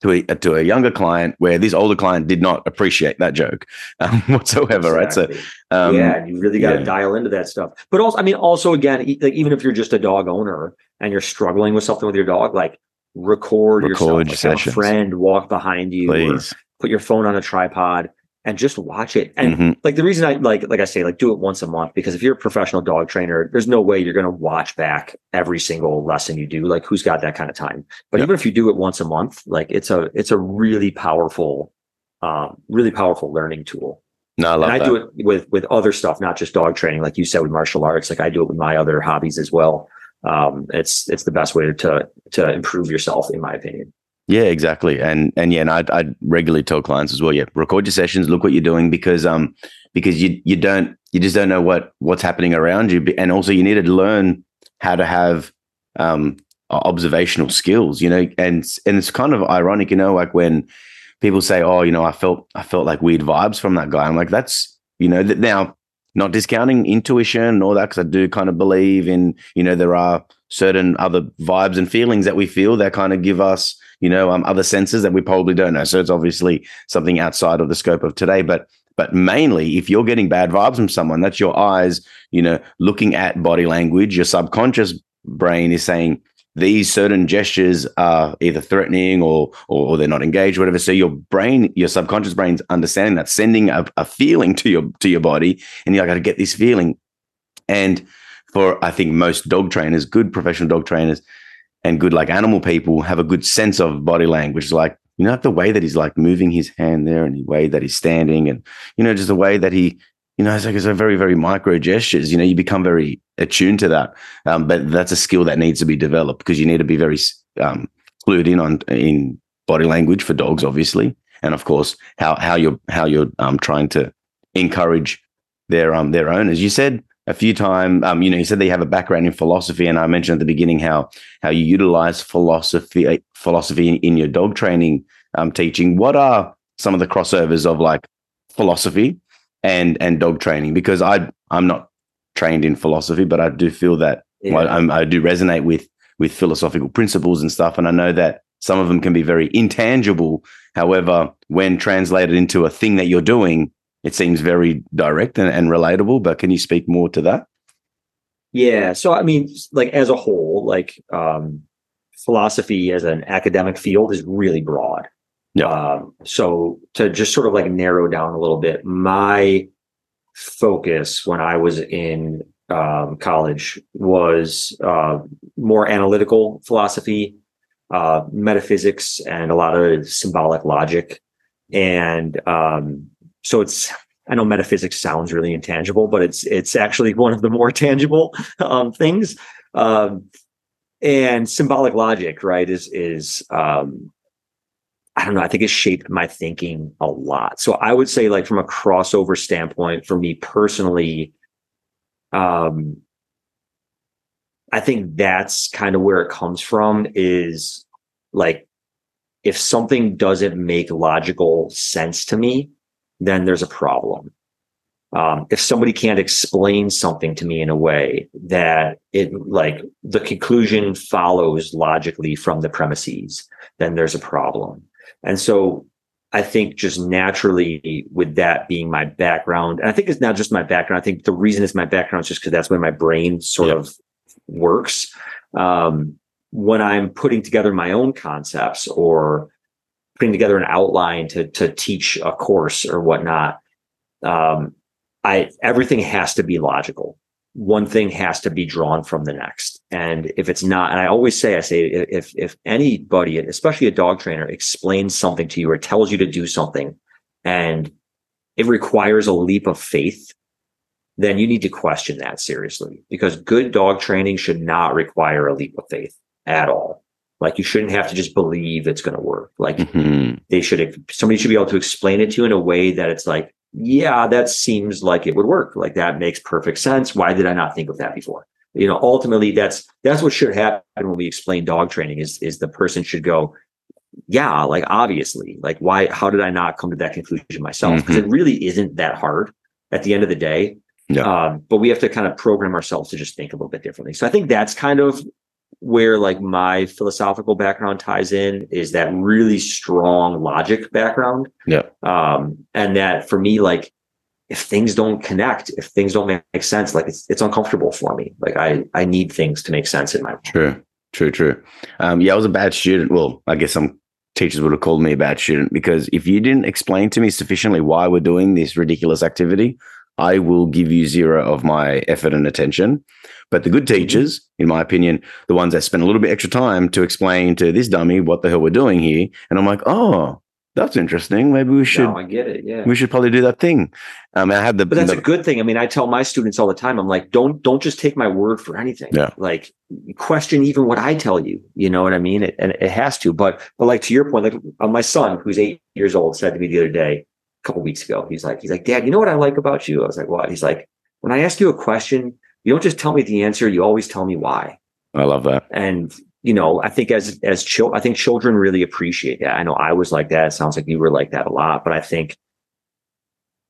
to a to a younger client where this older client did not appreciate that joke [LAUGHS] um, whatsoever, exactly. right? So um, yeah, you really got to yeah. dial into that stuff. But also, I mean, also again, like even if you're just a dog owner and you're struggling with something with your dog, like record, record yourself, like have a friend walk behind you, Please. put your phone on a tripod and just watch it. And mm-hmm. like the reason I like, like I say, like do it once a month because if you're a professional dog trainer, there's no way you're going to watch back every single lesson you do. Like who's got that kind of time? But yep. even if you do it once a month, like it's a, it's a really powerful, um, really powerful learning tool. No, I love and I that. do it with, with other stuff, not just dog training. Like you said, with martial arts, like I do it with my other hobbies as well. Um, it's, it's the best way to, to improve yourself, in my opinion. Yeah, exactly. And and yeah, and I I regularly tell clients as well. Yeah, record your sessions, look what you're doing because um because you you don't you just don't know what what's happening around you, and also you need to learn how to have um observational skills. You know, and and it's kind of ironic, you know, like when people say, "Oh, you know, I felt I felt like weird vibes from that guy." I'm like, that's you know, that now not discounting intuition and all that because I do kind of believe in you know there are certain other vibes and feelings that we feel that kind of give us you know um, other senses that we probably don't know. So it's obviously something outside of the scope of today, but but mainly if you're getting bad vibes from someone, that's your eyes, you know, looking at body language. Your subconscious brain is saying these certain gestures are either threatening or, or, or they're not engaged, whatever. So your brain, your subconscious brain's understanding that, sending a, a feeling to your to your body, and you're like, I got to get this feeling. And for I think most dog trainers, good professional dog trainers, and good like animal people have a good sense of body language, like you know, the way that he's like moving his hand there, and the way that he's standing, and you know, just the way that he you know, it's like it's a very, very micro gestures. You know, you become very attuned to that. Um, but that's a skill that needs to be developed because you need to be very um, clued in on in body language for dogs, obviously, and of course how how you're how you're um, trying to encourage their um their owners. You said a few times, um, you know, you said they have a background in philosophy, and I mentioned at the beginning how how you utilize philosophy philosophy in, in your dog training um, teaching. What are some of the crossovers of like philosophy and and dog training because I I'm not trained in philosophy, but I do feel that yeah. I, I do resonate with with philosophical principles and stuff, and I know that some of them can be very intangible. However, when translated into a thing that you're doing, it seems very direct and, and relatable. But can you speak more to that? Yeah. So I mean, like as a whole, like um, philosophy as an academic field is really broad. Yeah. Um, so to just sort of like narrow down a little bit, my focus when I was in um, college was uh, more analytical philosophy, uh, metaphysics, and a lot of symbolic logic. And um, so it's I know metaphysics sounds really intangible, but it's it's actually one of the more [LAUGHS] tangible um, things. Um, and symbolic logic, right, is is um, I don't know. I think it shaped my thinking a lot. So I would say, like from a crossover standpoint, for me personally, um, I think that's kind of where it comes from. Is like if something doesn't make logical sense to me, then there's a problem. Um, if somebody can't explain something to me in a way that it like the conclusion follows logically from the premises, then there's a problem. And so I think just naturally with that being my background, and I think it's not just my background. I think the reason it's my background is just because that's where my brain sort yeah. of works. Um, when I'm putting together my own concepts or putting together an outline to to teach a course or whatnot, um, I everything has to be logical one thing has to be drawn from the next. And if it's not, and I always say, I say, if, if anybody, especially a dog trainer explains something to you or tells you to do something and it requires a leap of faith, then you need to question that seriously because good dog training should not require a leap of faith at all. Like you shouldn't have to just believe it's going to work. Like mm-hmm. they should, somebody should be able to explain it to you in a way that it's like, yeah, that seems like it would work. Like that makes perfect sense. Why did I not think of that before? You know, ultimately that's that's what should happen when we explain dog training is is the person should go, yeah, like obviously, like why how did I not come to that conclusion myself? Because mm-hmm. it really isn't that hard at the end of the day. Yeah. Um, but we have to kind of program ourselves to just think a little bit differently. So I think that's kind of where like my philosophical background ties in is that really strong logic background. Yeah. Um, and that for me, like if things don't connect, if things don't make sense, like it's it's uncomfortable for me. Like I I need things to make sense in my mind. True, true, true. Um, yeah, I was a bad student. Well, I guess some teachers would have called me a bad student because if you didn't explain to me sufficiently why we're doing this ridiculous activity, I will give you zero of my effort and attention. But the good teachers, in my opinion, the ones that spend a little bit extra time to explain to this dummy what the hell we're doing here. And I'm like, oh, that's interesting. Maybe we should. No, I get it. Yeah, we should probably do that thing. Um, I had the. But that's the, a good thing. I mean, I tell my students all the time. I'm like, don't don't just take my word for anything. Yeah. Like, question even what I tell you. You know what I mean? It, and it has to. But but like to your point, like uh, my son, who's eight years old, said to me the other day, a couple weeks ago, he's like, he's like, Dad, you know what I like about you? I was like, what? He's like, when I ask you a question, you don't just tell me the answer, you always tell me why. I love that. And you know, I think as as chil- I think children really appreciate that. I know I was like that. It sounds like you were like that a lot, but I think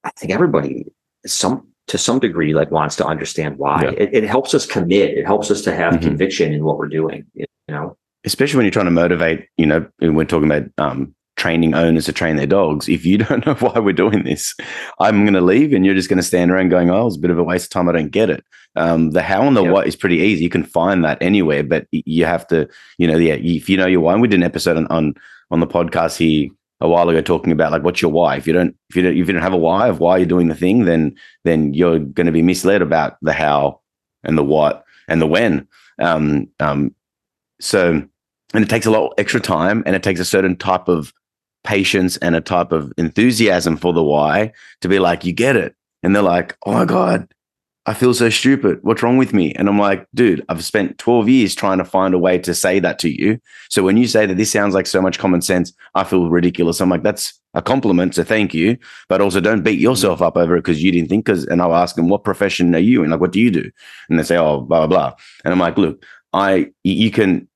I think everybody some to some degree like wants to understand why. Yeah. It, it, helps us commit. It helps us to have mm-hmm. conviction in what we're doing. You know, especially when you're trying to motivate. You know, we're talking about um, training owners to train their dogs. If you [LAUGHS] don't know why we're doing this, I'm going to leave, and you're just going to stand around going, "Oh, it's a bit of a waste of time. I don't get it." Um, the how and the yep. what is pretty easy. You can find that anywhere, but you have to, you know, yeah. If you know your why, we did an episode on on, on the podcast here a while ago talking about like what's your why. If you don't, if you don't, if you don't have a why of why you're doing the thing, then then you're going to be misled about the how and the what and the when. Um, um, so, and it takes a lot extra time, and it takes a certain type of patience and a type of enthusiasm for the why to be like, you get it. And they're like, oh my God, I feel so stupid. What's wrong with me? And I'm like, dude, I've spent 12 years trying to find a way to say that to you. So when you say that this sounds like so much common sense, I feel ridiculous. I'm like, that's a compliment. So thank you. But also don't beat yourself up over it because you didn't think. Because, and I'll ask them, what profession are you in? Like, what do you do? And they say, oh, blah, blah, blah. And I'm like, look, I, you can,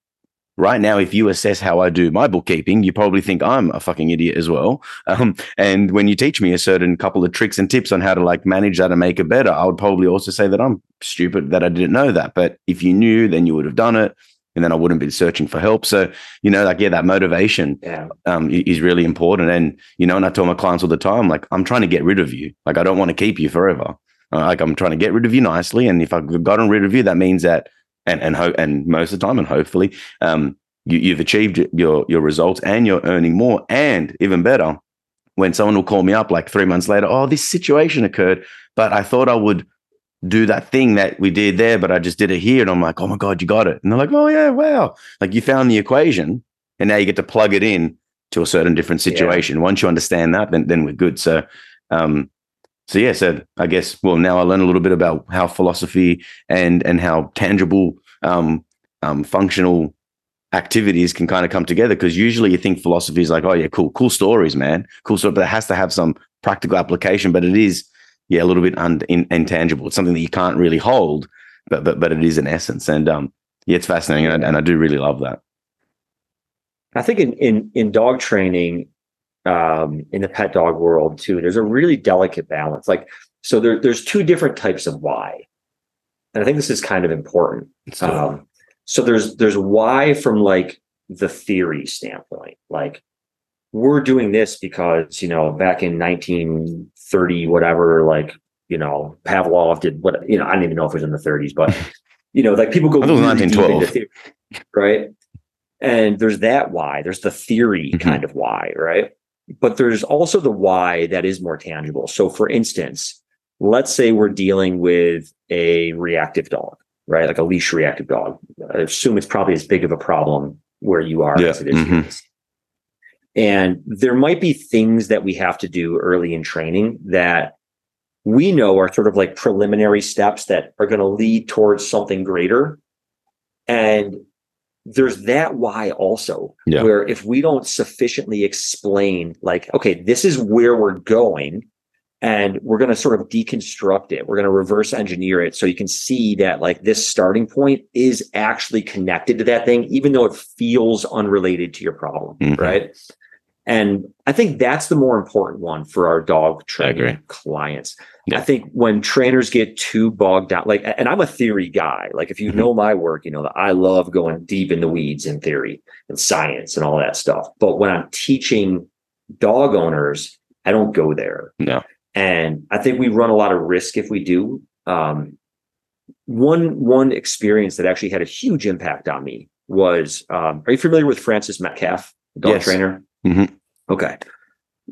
right now, if you assess how I do my bookkeeping, you probably think I'm a fucking idiot as well. [LAUGHS] Um, and when you teach me a certain couple of tricks and tips on how to like manage that and make it better, I would probably also say that I'm stupid that I didn't know that. But if you knew, then you would have done it. And then I wouldn't be searching for help. So, you know, like, yeah, that motivation yeah. Um, is really important. And, you know, and I tell my clients all the time, like, I'm trying to get rid of you. Like, I don't want to keep you forever. Uh, like, I'm trying to get rid of you nicely. And if I've gotten rid of you, that means that and and ho- and most of the time, and hopefully, um, you, have achieved your your results and you're earning more. And even better, when someone will call me up like three months later, oh, this situation occurred, but I thought I would do that thing that we did there, but I just did it here. And I'm like, oh my God, you got it. And they're like, oh yeah, wow. Like you found the equation and now you get to plug it in to a certain different situation. Yeah. Once you understand that, then then we're good. So um so yeah, so I guess well now I learn a little bit about how philosophy and and how tangible um um functional activities can kind of come together because usually you think philosophy is like oh yeah cool cool stories man cool story but it has to have some practical application but it is yeah a little bit un- in- intangible. It's something that you can't really hold but but but it is in essence and um yeah it's fascinating and I, and I do really love that. I think in in in dog training um in the pet dog world too there's a really delicate balance. Like so there, there's two different types of why. And I think this is kind of important. Um so there's there's why from like the theory standpoint. Like we're doing this because you know back in 1930 whatever like you know pavlov did what you know i don't even know if it was in the 30s but [LAUGHS] you know like people go really 1912 theory, right? And there's that why. There's the theory mm-hmm. kind of why right but there's also the why that is more tangible so for instance let's say we're dealing with a reactive dog right? Like a leash reactive dog. I assume it's probably as big of a problem where you are yeah. as it is. Mm-hmm. And there might be things that we have to do early in training that we know are sort of like preliminary steps that are going to lead towards something greater. And there's that why also, yeah. where if we don't sufficiently explain, like, okay, this is where we're going, and we're going to sort of deconstruct it. We're going to reverse engineer it so you can see that like this starting point is actually connected to that thing, even though it feels unrelated to your problem. Mm-hmm. Right. And I think that's the more important one for our dog training clients. Yeah. I think when trainers get too bogged down, like, and I'm a theory guy. Like, if you mm-hmm. know my work, you know that I love going deep in the weeds in theory and science and all that stuff. But when I'm teaching dog owners, I don't go there. No. And I think we run a lot of risk if we do. Um, one one experience that actually had a huge impact on me was um, are you familiar with Francis Metcalf, dog yes. trainer? Mm-hmm. Okay.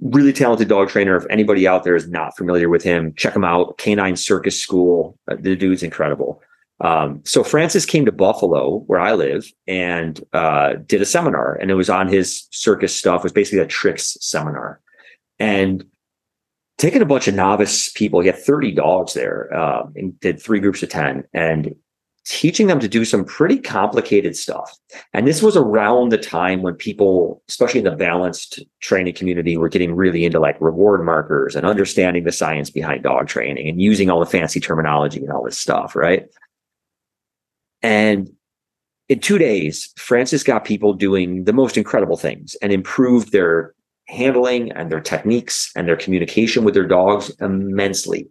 Really talented dog trainer. If anybody out there is not familiar with him, check him out. Canine Circus School. Uh, the dude's incredible. Um, so Francis came to Buffalo, where I live, and uh, did a seminar, and it was on his circus stuff. It was basically a tricks seminar, and taking a bunch of novice people. He had 30 dogs there uh, and did three groups of 10 and teaching them to do some pretty complicated stuff. And this was around the time when people, especially in the balanced training community, were getting really into like reward markers and understanding the science behind dog training and using all the fancy terminology and all this stuff. Right. And in two days, Francis got people doing the most incredible things and improved their handling and their techniques and their communication with their dogs immensely.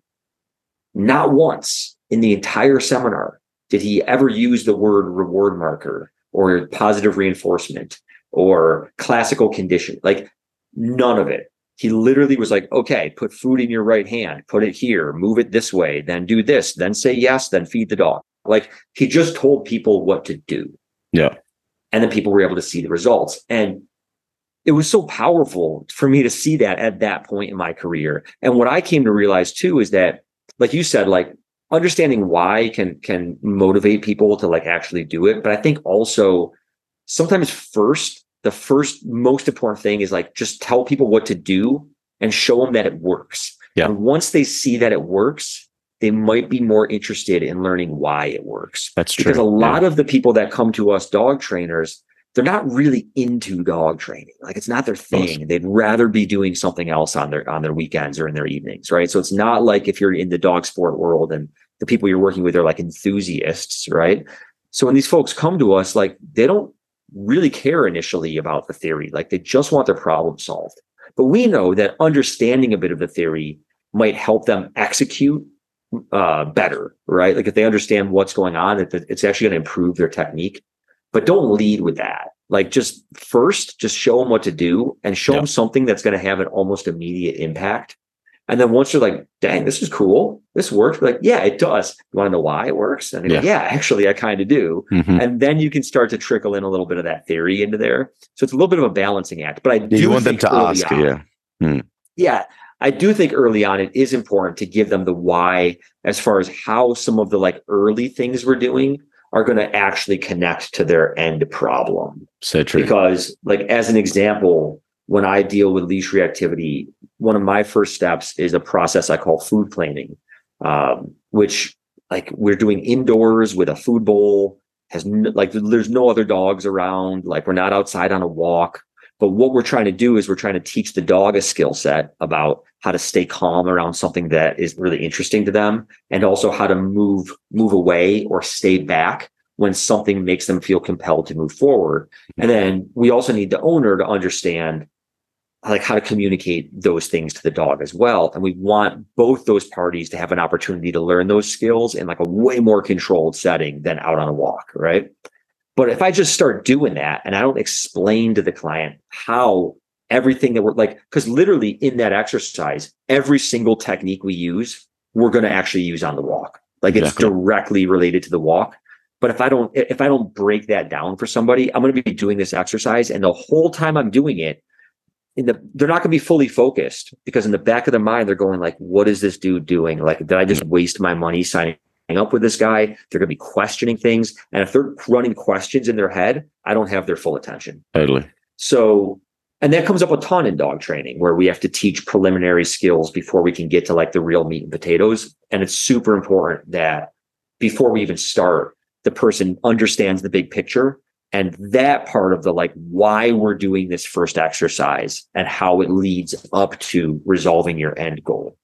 Not once in the entire seminar did he ever use the word reward marker or positive reinforcement or classical condition. Like none of it. He literally was like, okay, put food in your right hand, put it here, move it this way, then do this, then say yes, then feed the dog. Like he just told people what to do. Yeah. And then people were able to see the results. And it was so powerful for me to see that at that point in my career. And what I came to realize too is that, like you said, like understanding why can can motivate people to like actually do it. But I think also sometimes first, the first most important thing is like just tell people what to do and show them that it works. Yeah. And once they see that it works, they might be more interested in learning why it works. That's true. Because a lot yeah. of the people that come to us dog trainers, they're not really into dog training. Like it's not their thing. They'd rather be doing something else on their on their weekends or in their evenings, right? So it's not like if you're in the dog sport world and the people you're working with are like enthusiasts, right? So when these folks come to us, like they don't really care initially about the theory. Like they just want their problem solved. But we know that understanding a bit of the theory might help them execute uh, better, right? Like if they understand what's going on, it, it's actually going to improve their technique. But don't lead with that. Like just first, just show them what to do and show them something that's going to have an almost immediate impact. And then once you're like, dang, this is cool. This works. We're like, yeah, it does. You want to know why it works? And yeah. Like, yeah, actually, I kind of do. Mm-hmm. And then you can start to trickle in a little bit of that theory into there. So it's a little bit of a balancing act. But I do you want them to ask, on, yeah. Hmm. Yeah. I do think early on it is important to give them the why as far as how some of the like early things we're doing are going to actually connect to their end problem. So true. Because, like, as an example, when I deal with leash reactivity, one of my first steps is a process I call food planning, um, which like we're doing indoors with a food bowl. Has like there's no other dogs around. Like we're not outside on a walk. But what we're trying to do is we're trying to teach the dog a skill set about how to stay calm around something that is really interesting to them, and also how to move move away or stay back when something makes them feel compelled to move forward. And then we also need the owner to understand like how to communicate those things to the dog as well. And we want both those parties to have an opportunity to learn those skills in like a way more controlled setting than out on a walk, right? But if I just start doing that and I don't explain to the client how everything that we're like, because literally in that exercise, every single technique we use, we're going to actually use on the walk. Like it's directly related to the walk. But if I don't, if I don't break that down for somebody, I'm going to be doing this exercise. And the whole time I'm doing it, the they're not going to be fully focused because in the back of their mind they're going like what is this dude doing? Like did i just waste my money signing up with this guy? They're going to be questioning things and if they're running questions in their head i don't have their full attention. Totally. So and that comes up a ton in dog training where we have to teach preliminary skills before we can get to like the real meat and potatoes. And it's super important that before we even start the person understands the big picture and that part of the like why we're doing this first exercise and how it leads up to resolving your end goal.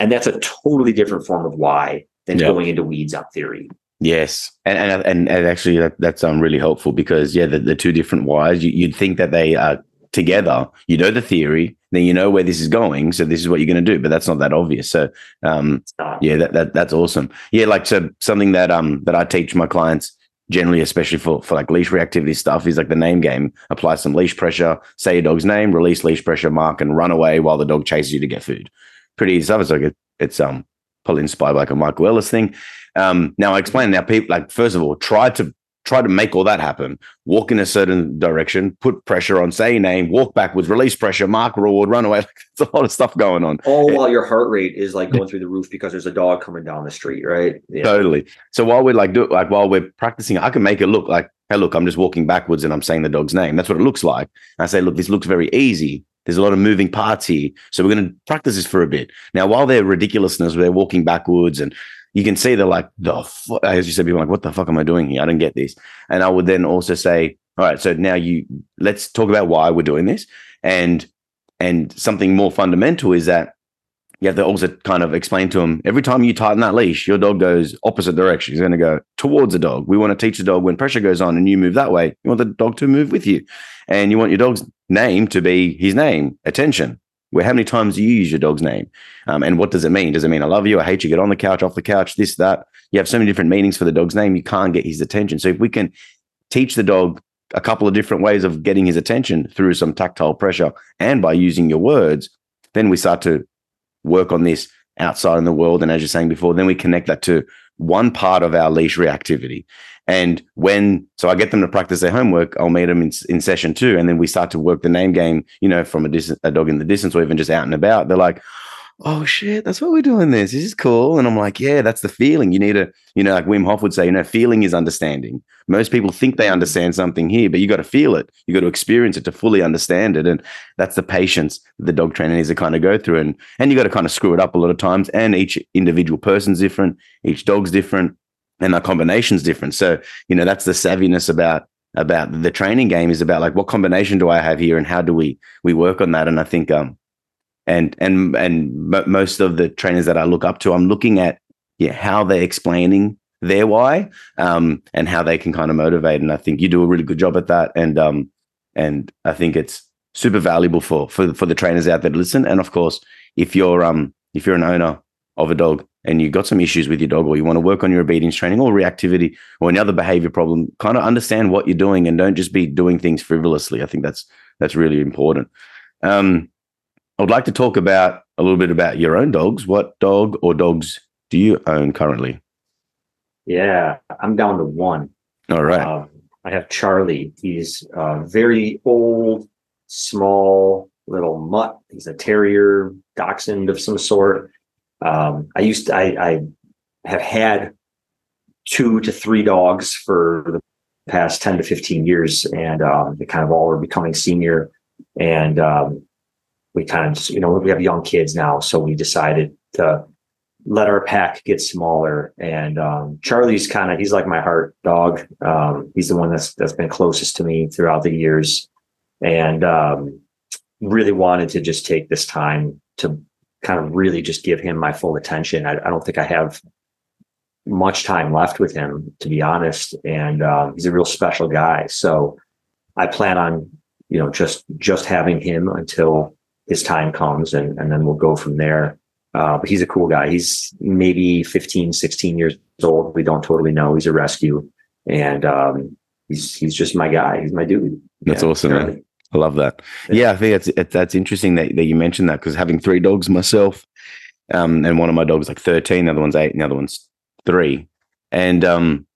And that's a totally different form of why than yep. going into weeds on theory. Yes. And and and, and actually that, that's um really helpful because yeah the, the two different whys you, you'd think that they are together. You know the theory then you know where this is going so this is what you're going to do but that's not that obvious. So um yeah that, that that's awesome. Yeah like so something that um that i teach my clients generally, especially for, for like leash reactivity stuff, is like the name game. Apply some leash pressure, say your dog's name, release leash pressure, mark, and run away while the dog chases you to get food. Pretty easy stuff. It's like it, it's um probably inspired by like a Michael Ellis thing. Um, now I explain now people like first of all, try to try to make all that happen. Walk in a certain direction, put pressure on, say name, walk backwards, release pressure, mark reward, run away. [LAUGHS] There's a lot of stuff going on. All while your heart rate is like going through the roof because there's a dog coming down the street, right? Yeah. Totally. So while we're like do like while we're practicing, I can make it look like, hey, look, I'm just walking backwards and I'm saying the dog's name. That's what it looks like. And I say, look, this looks very easy. There's a lot of moving parts here. So we're going to practice this for a bit. Now, while they're ridiculousness, they're walking backwards and you can see they're like, the fu-, as you said, people like, what the fuck am I doing here? I don't get this. And I would then also say, all right, so now you let's talk about why we're doing this. And and something more fundamental is that you have to also kind of explain to them every time you tighten that leash, your dog goes opposite direction. He's going to go towards the dog. We want to teach the dog when pressure goes on and you move that way, you want the dog to move with you. And you want your dog's name to be his name, attention. Where how many times do you use your dog's name? Um, and what does it mean? Does it mean I love you? I hate you? Get on the couch, off the couch, this, that. You have so many different meanings for the dog's name. You can't get his attention. So if we can teach the dog a couple of different ways of getting his attention through some tactile pressure and by using your words, then we start to work on this outside in the world. And as you're saying before, then we connect that to one part of our leash reactivity. And when, so I get them to practice their homework, I'll meet them in, in session two. And then we start to work the name game, you know, from a, dis- a dog in the distance or even just out and about. They're like, oh shit, that's what we're doing this. This is cool. And I'm like, yeah, that's the feeling. You need to, you know, like Wim Hof would say, you know, feeling is understanding. Most people think they understand something here, but you got to feel it. You got to experience it to fully understand it. And that's the patience the dog trainer needs to kind of go through. And and you got to kind of screw it up a lot of times. And each individual person's different, each dog's different, and the combination's different. So, you know, that's the savviness about about the training game is about like what combination do I have here and how do we we work on that? And I think um and and and most of the trainers that I look up to, I'm looking at yeah how they're explaining their why um, and how they can kind of motivate. And I think you do a really good job at that. And um, and I think it's super valuable for for for the trainers out there to listen. And of course, if you're um if you're an owner of a dog and you've got some issues with your dog or you want to work on your obedience training or reactivity or any other behavior problem, kind of understand what you're doing and don't just be doing things frivolously. I think that's that's really important. Um, I would like to talk about a little bit about your own dogs. What dog or dogs do you own currently? Yeah, I'm down to one. All right. Um, I have Charlie. He's a very old, small little mutt. He's a terrier, dachshund of some sort. Um, I used to, I, I have had two to three dogs for the past 10 to 15 years and um, they kind of all are becoming senior and um, we kind of just, you know, we have young kids now, so we decided to let our pack get smaller. And um, Charlie's kind of he's like my heart dog. Um, he's the one that's that's been closest to me throughout the years, and um, really wanted to just take this time to kind of really just give him my full attention. I, I don't think I have much time left with him, to be honest. And um, he's a real special guy. So I plan on, you know, just just having him until his time comes and, and then we'll go from there. Uh, but he's a cool guy. He's maybe 15, 16 years old. We don't totally know. He's a rescue and, um, he's, he's just my guy. He's my dude. That's yeah, awesome, man. I love that. Yeah. yeah, I think that's, it, that's interesting that, that you mentioned that because having three dogs myself, um, and one of my dogs like 13, the other one's eight, and the other one's three. And, um,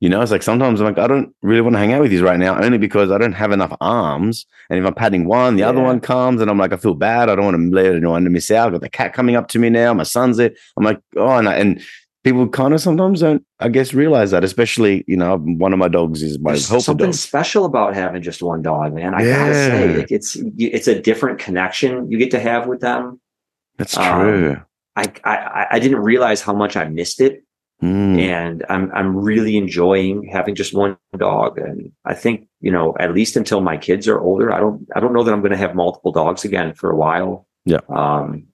you know, it's like sometimes I'm like, I don't really want to hang out with you right now, only because I don't have enough arms. And if I'm patting one, the yeah. other one comes, and I'm like, I feel bad. I don't want to let anyone to miss out. I've got the cat coming up to me now. My son's there. I'm like, oh, and, I, and people kind of sometimes don't, I guess, realize that. Especially, you know, one of my dogs is my There's something dog. special about having just one dog, man. I yeah. gotta say, like, it's it's a different connection you get to have with them. That's true. Um, I, I I didn't realize how much I missed it Mm. And I'm I'm really enjoying having just one dog. And I think, you know, at least until my kids are older, I don't I don't know that I'm gonna have multiple dogs again for a while. Yeah. Um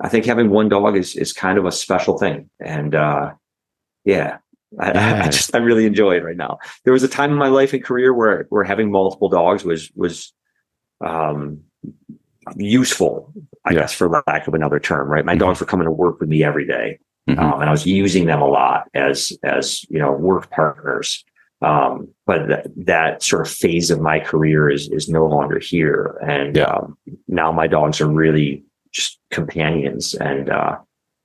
I think having one dog is is kind of a special thing. And uh yeah. I, yeah. I [LAUGHS] just I really enjoy it right now. There was a time in my life and career where where having multiple dogs was was um useful, I yeah. guess, for lack of another term, right? My mm-hmm. dogs were coming to work with me every day. Mm-hmm. Um, and I was using them a lot as as you know work partners. Um, but th- that sort of phase of my career is is no longer here, and yeah. um, now my dogs are really just companions. And uh,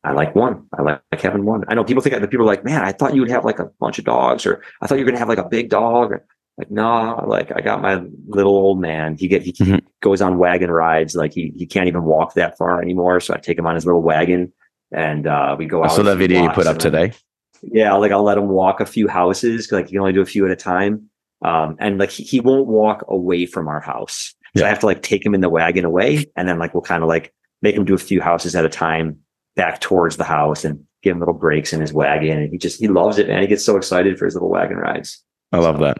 I like one. I like, like having one. I know people think that people are like, man, I thought you would have like a bunch of dogs, or I thought you were gonna have like a big dog. Like, no, like I got my little old man. He get he mm-hmm. goes on wagon rides. Like he he can't even walk that far anymore. So I take him on his little wagon and uh, we go out. I saw that video you put up today. yeah, like I'll let him walk a few houses. Like you can only do a few at a time. Um, and like he, he, won't walk away from our house. So yeah. I have to like take him in the wagon away, and then like we'll kind of like make him do a few houses at a time back towards the house and give him little breaks in his wagon. And he just he loves it, man. He gets so excited for his little wagon rides. I love so, that.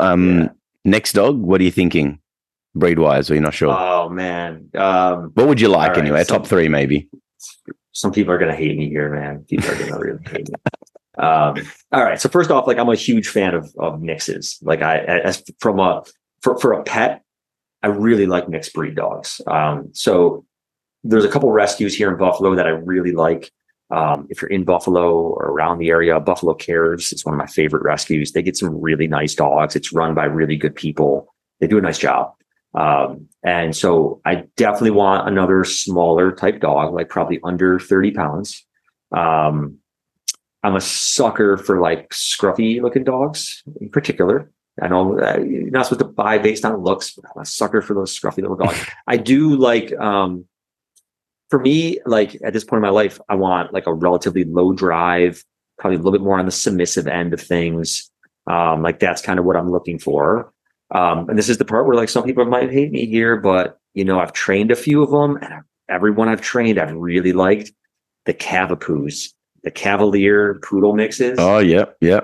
Um, yeah. next dog, what are you thinking? breed wise, or you're not sure? Oh man. Um, what would you like right, anyway? so- Top three, maybe. Some people are gonna hate me here, man. People are gonna really hate me. Um, all right. So first off, like I'm a huge fan of of mixes. Like I as from a for for a pet, I really like mixed breed dogs. Um, so there's a couple rescues here in Buffalo that I really like. Um, if you're in Buffalo or around the area, Buffalo Cares is one of my favorite rescues. They get some really nice dogs. It's run by really good people. They do a nice job. Um, and so I definitely want another smaller type dog, like probably under 30 pounds. Um, I'm a sucker for like scruffy looking dogs in particular. I know uh, you're not supposed to buy based on looks, but I'm a sucker for those scruffy little dogs. [LAUGHS] I do like, um, for me, like at this point in my life, I want like a relatively low drive, probably a little bit more on the submissive end of things. Um, like that's kind of what I'm looking for. Um, and this is the part where like some people might hate me here, but you know, I've trained a few of them and everyone I've trained, I've really liked the Cavapoos, the Cavalier poodle mixes. Oh, yeah, yeah.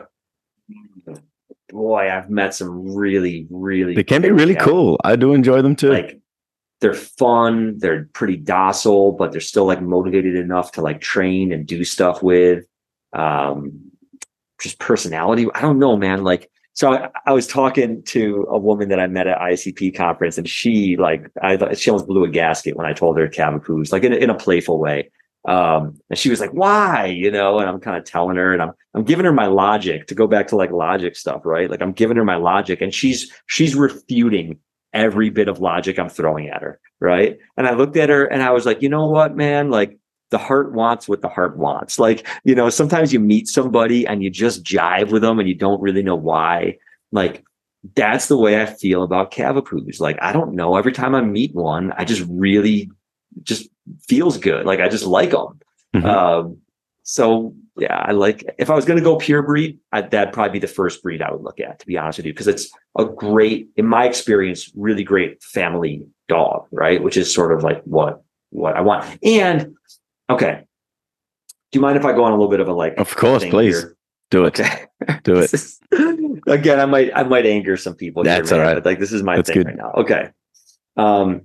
Boy, I've met some really, really They can be really cool. I do enjoy them too. Like they're fun, they're pretty docile, but they're still like motivated enough to like train and do stuff with. Um, just personality. I don't know, man. Like, so I, I was talking to a woman that I met at ICP conference, and she like I thought she almost blew a gasket when I told her Cavapoos, like in a, in a playful way. Um, and she was like, "Why?" You know, and I'm kind of telling her, and I'm I'm giving her my logic to go back to like logic stuff, right? Like I'm giving her my logic, and she's she's refuting every bit of logic I'm throwing at her, right? And I looked at her, and I was like, "You know what, man? Like." The heart wants what the heart wants. Like, you know, sometimes you meet somebody and you just jive with them and you don't really know why. Like, that's the way I feel about Cavapoos. Like, I don't know. Every time I meet one, I just really just feels good. Like, I just like them. Mhm. Um, so yeah, I like, if I was going to go pure breed, I, that'd probably be the first breed I would look at, to be honest with you, because it's a great, in my experience, really great family dog, right? Which is sort of like what, what I want. And okay. Do you mind if I go on a little bit of a like, Of course, please here? do it. Okay. Do it. [LAUGHS] Again, I might I might anger some people. That's here, man, all right. But like this is my That's thing good. right now. Okay. Um,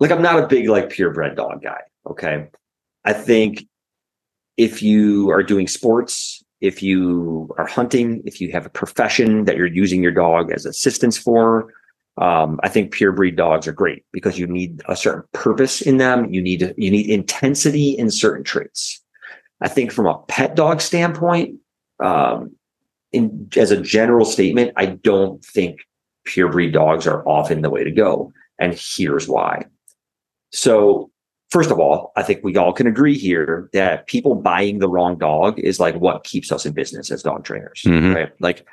like I'm not a big like purebred dog guy. Okay. I think if you are doing sports, if you are hunting, if you have a profession that you're using your dog as assistance for, um, I think pure breed dogs are great because you need a certain purpose in them. You need you need intensity in certain traits. I think from a pet dog standpoint, um, in as a general statement, I don't think pure breed dogs are often the way to go. And here's why. So, first of all, I think we all can agree here that people buying the wrong dog is like what keeps us in business as dog trainers, Mhm. right? Like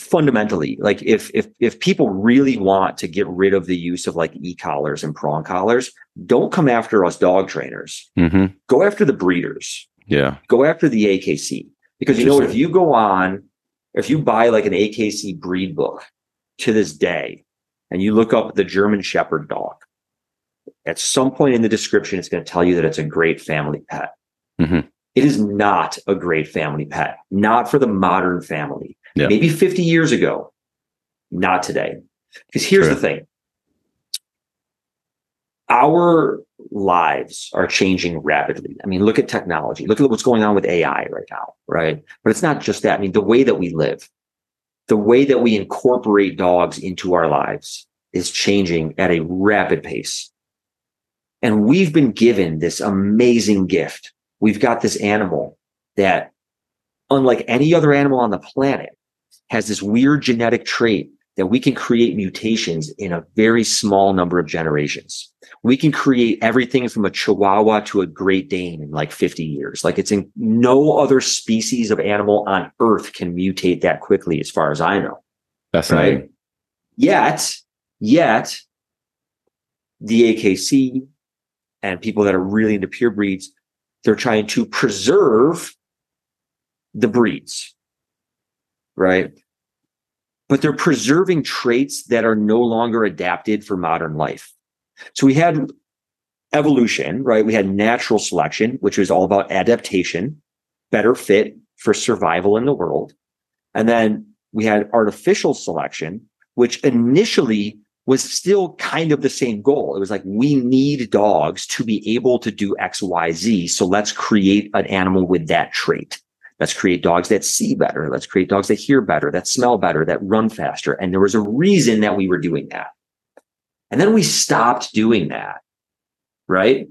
fundamentally, like if if if people really want to get rid of the use of like e-collars and prong collars, don't come after us dog trainers. hmm Go after the breeders Yeah. go after the AKC because you know? If you go on, if you buy like an AKC breed book to this day, and you look up the German Shepherd dog, at some point in the description, it's going to tell you that it's a great family pet. Mhm. It is not a great family pet, not for the modern family. Yeah. Maybe 50 years ago, not today. Because here's Sure. the thing our lives are changing rapidly. I mean, look at technology. Look at what's going on with AI right now, right? But it's not just that. I mean, the way that we live, the way that we incorporate dogs into our lives is changing at a rapid pace. And we've been given this amazing gift. We've got this animal that, unlike any other animal on the planet, has this weird genetic trait that we can create mutations in a very small number of generations. We can create everything from a Chihuahua to a Great Dane in like 50 years. Like it's in no other species of animal on earth can mutate that quickly, as far as I know. That's Right. Yet, yet the AKC and people that are really into pure breeds, they're trying to preserve the breeds. Right. But they're preserving traits that are no longer adapted for modern life. So we had evolution, right? We had natural selection, which was all about adaptation, better fit for survival in the world. And then we had artificial selection, which initially was still kind of the same goal. It was like, we need dogs to be able to do X, Y, Z. So let's create an animal with that trait. Let's create dogs that see better. Let's create dogs that hear better, that smell better, that run faster. And there was a reason that we were doing that. And then we stopped doing that. Right.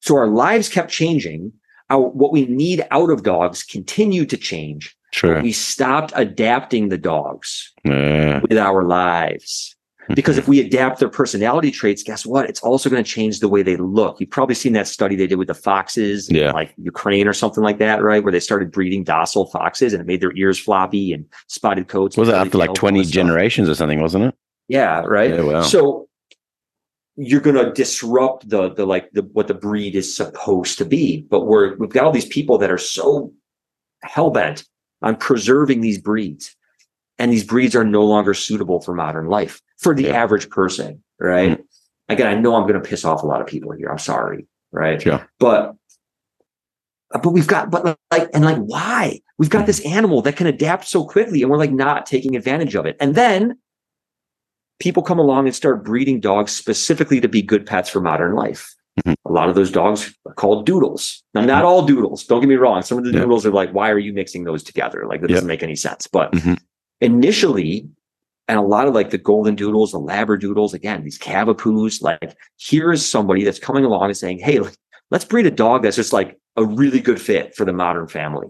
So our lives kept changing. Our, what we need out of dogs continued to change. Sure. We stopped adapting the dogs Yeah. with our lives. Because if mm-hmm. we adapt their personality traits, guess what? It's also going to change the way they look. You've probably seen that study they did with the foxes, Yeah. like Ukraine or something like that, right? Where they started breeding docile foxes and it made their ears floppy and spotted coats. was it after like 20 generations or something, wasn't it? Yeah, right. Yeah, wow. So you're going to disrupt the the like the what the breed is supposed to be. But we're we've got all these people that are so hell bent on preserving these breeds, and these breeds are no longer suitable for modern life for the Yeah. average person. Right. Again, I know I'm going to piss off a lot of people here. I'm sorry. Right. Sure. But but we've got but like and like why we've got this animal that can adapt so quickly and we're like not taking advantage of it and then people come along and start breeding dogs specifically to be good pets for modern life Mhm. a lot of those dogs are called doodles now not all doodles don't get me wrong some of the Yeah. doodles are like why are you mixing those together like that Yeah. doesn't make any sense but Mhm. Initially and a lot of like the golden doodles the labradoodles again these cavapoos like here is somebody that's coming along and saying hey let's breed a dog that's just like a really good fit for the modern family.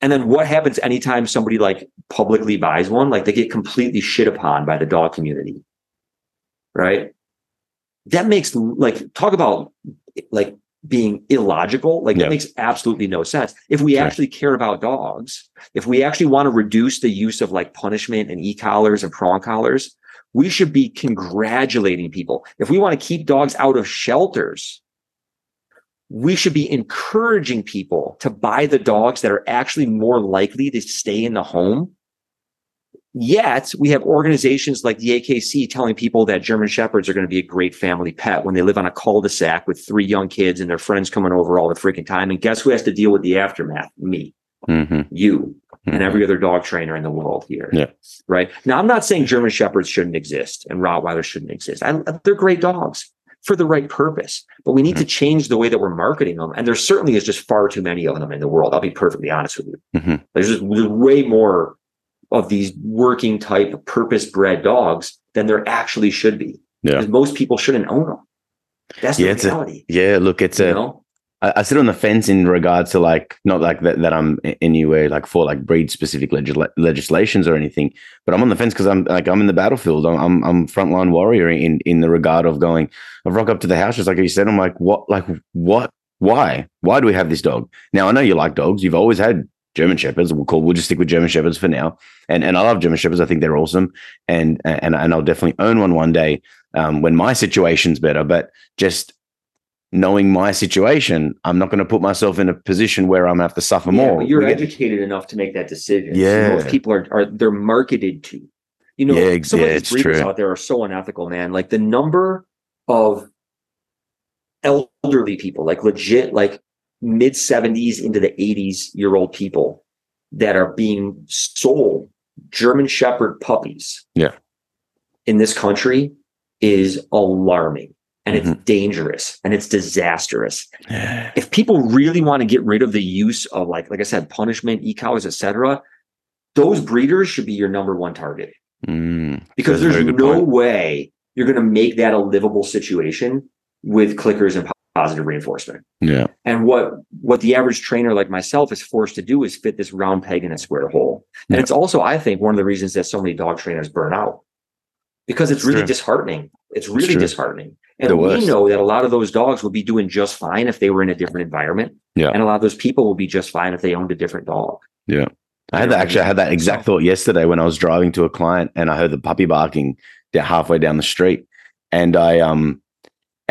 And then what happens anytime somebody like publicly buys one? Like they get completely shit upon by the dog community. Right. That makes like talk about like being illogical. Like Yeah. that makes absolutely no sense. If we Sure. actually care about dogs, if we actually want to reduce the use of like punishment and e-collars and prong collars, we should be congratulating people. If we want to keep dogs out of shelters, we should be encouraging people to buy the dogs that are actually more likely to stay in the home. Yet we have organizations like the AKC telling people that German Shepherds are going to be a great family pet when they live on a cul-de-sac with three young kids and their friends coming over all the freaking time. And guess who has to deal with the aftermath? Me, Mhm. you, and Mhm. every other dog trainer in the world here. Yeah. Right. Now, I'm not saying German Shepherds shouldn't exist and Rottweilers shouldn't exist. I, they're great dogs for the right purpose, but we need to change the way that we're marketing them. And there certainly is just far too many of them in the world. I'll be perfectly honest with you. Mhm. There's just there's way more of these working type purpose bred dogs than there actually should be. Yeah. Because most people shouldn't own them. That's the Yeah, it's a- reality. Yeah, look, it's you a. know? I, I sit on the fence in regards to like not like that, that I'm anywhere like for like breed specific legisla- legislations or anything, but I'm on the fence because I'm like I'm in the battlefield. I'm I'm, I'm frontline warrior in in the regard of going. I rock up to the house just like you said. I'm like, what? Like what? Why? Why do we have this dog? Now I know you like dogs. You've always had German shepherds. We'll call. We'll just stick with German shepherds for now. And and I love German shepherds. I think they're awesome. And and and I'll definitely own one one day um, when my situation's better. But just knowing my situation, I'm not going to put myself in a position where I'm going to have to suffer Yeah, more. but you're get- educated enough to make that decision. Yeah. most people are are they're marketed to. You know, Yeah, some yeah, of these breeders out there are so unethical, man. Like the number of elderly people, like legit, like mid 70s into the 80s year old people that are being sold German Shepherd puppies. Yeah. In this country is alarming and Mm-hmm. it's dangerous and it's disastrous if people really want to get rid of the use of like like i said punishment e-collars etc those breeders should be your number one target Mm, because there's no point. way you're going to make that a livable situation with clickers and positive reinforcement yeah. and what what the average trainer like myself is forced to do is fit this round peg in a square hole and Yeah. it's also i think one of the reasons that so many dog trainers burn out because it's It's really true. disheartening it's really true. disheartening and we know that a lot of those dogs would be doing just fine if they were in a different environment Yeah. and a lot of those people will be just fine if they owned a different dog Yeah. I had that actually. I had that exact thought yesterday when I was driving to a client and I heard the puppy barking halfway down the street, and I um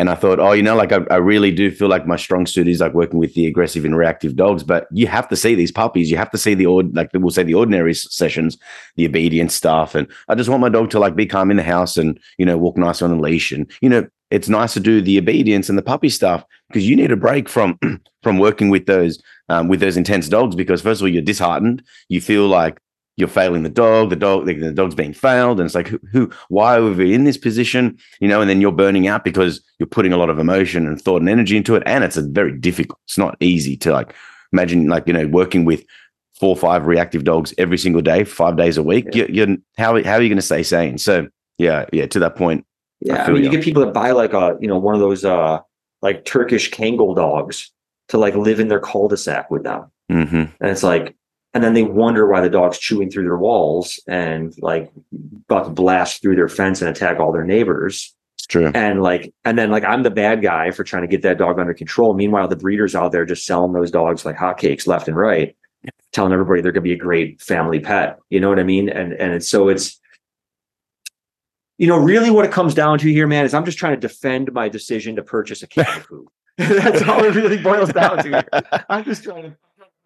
and I thought, oh, you know, like I, I really do feel like my strong suit is like working with the aggressive and reactive dogs, but you have to see these puppies. You have to see the like we'll say the ordinary sessions, the obedience stuff, and I just want my dog to like be calm in the house and you know walk nice on a leash, and you know it's nice to do the obedience and the puppy stuff because you need a break from [CLEARS THROAT] from working with those um, with those intense dogs because first of all you're disheartened. You feel like you're failing the dog, the dog, the, the dog's being failed, and it's like, who, who, why are we in this position? You know, and then you're burning out because you're putting a lot of emotion and thought and energy into it, and it's a very difficult. It's not easy to like imagine, like you know, working with four or five reactive dogs every single day, five days a week. Yeah. You're, you're how how are you going to stay sane? So yeah, yeah. To that point, Yeah, I, feel mean, you you. get people that buy like a, you know, one of those uh like Turkish Kangal dogs to like live in their cul-de-sac with them, hmm and it's like, and then they wonder why the dog's chewing through their walls and like about to blast through their fence and attack all their neighbors, it's true. and like, and then like I'm the bad guy for trying to get that dog under control. Meanwhile, the breeders out there just selling those dogs like hotcakes left and right, telling everybody they're going to be a great family pet. You know what I mean? And and it's, so it's you know, really what it comes down to here, man, is I'm just trying to defend my decision to purchase a cavapoo. [LAUGHS] [LAUGHS] That's all it really boils down to. Here. I'm just trying to.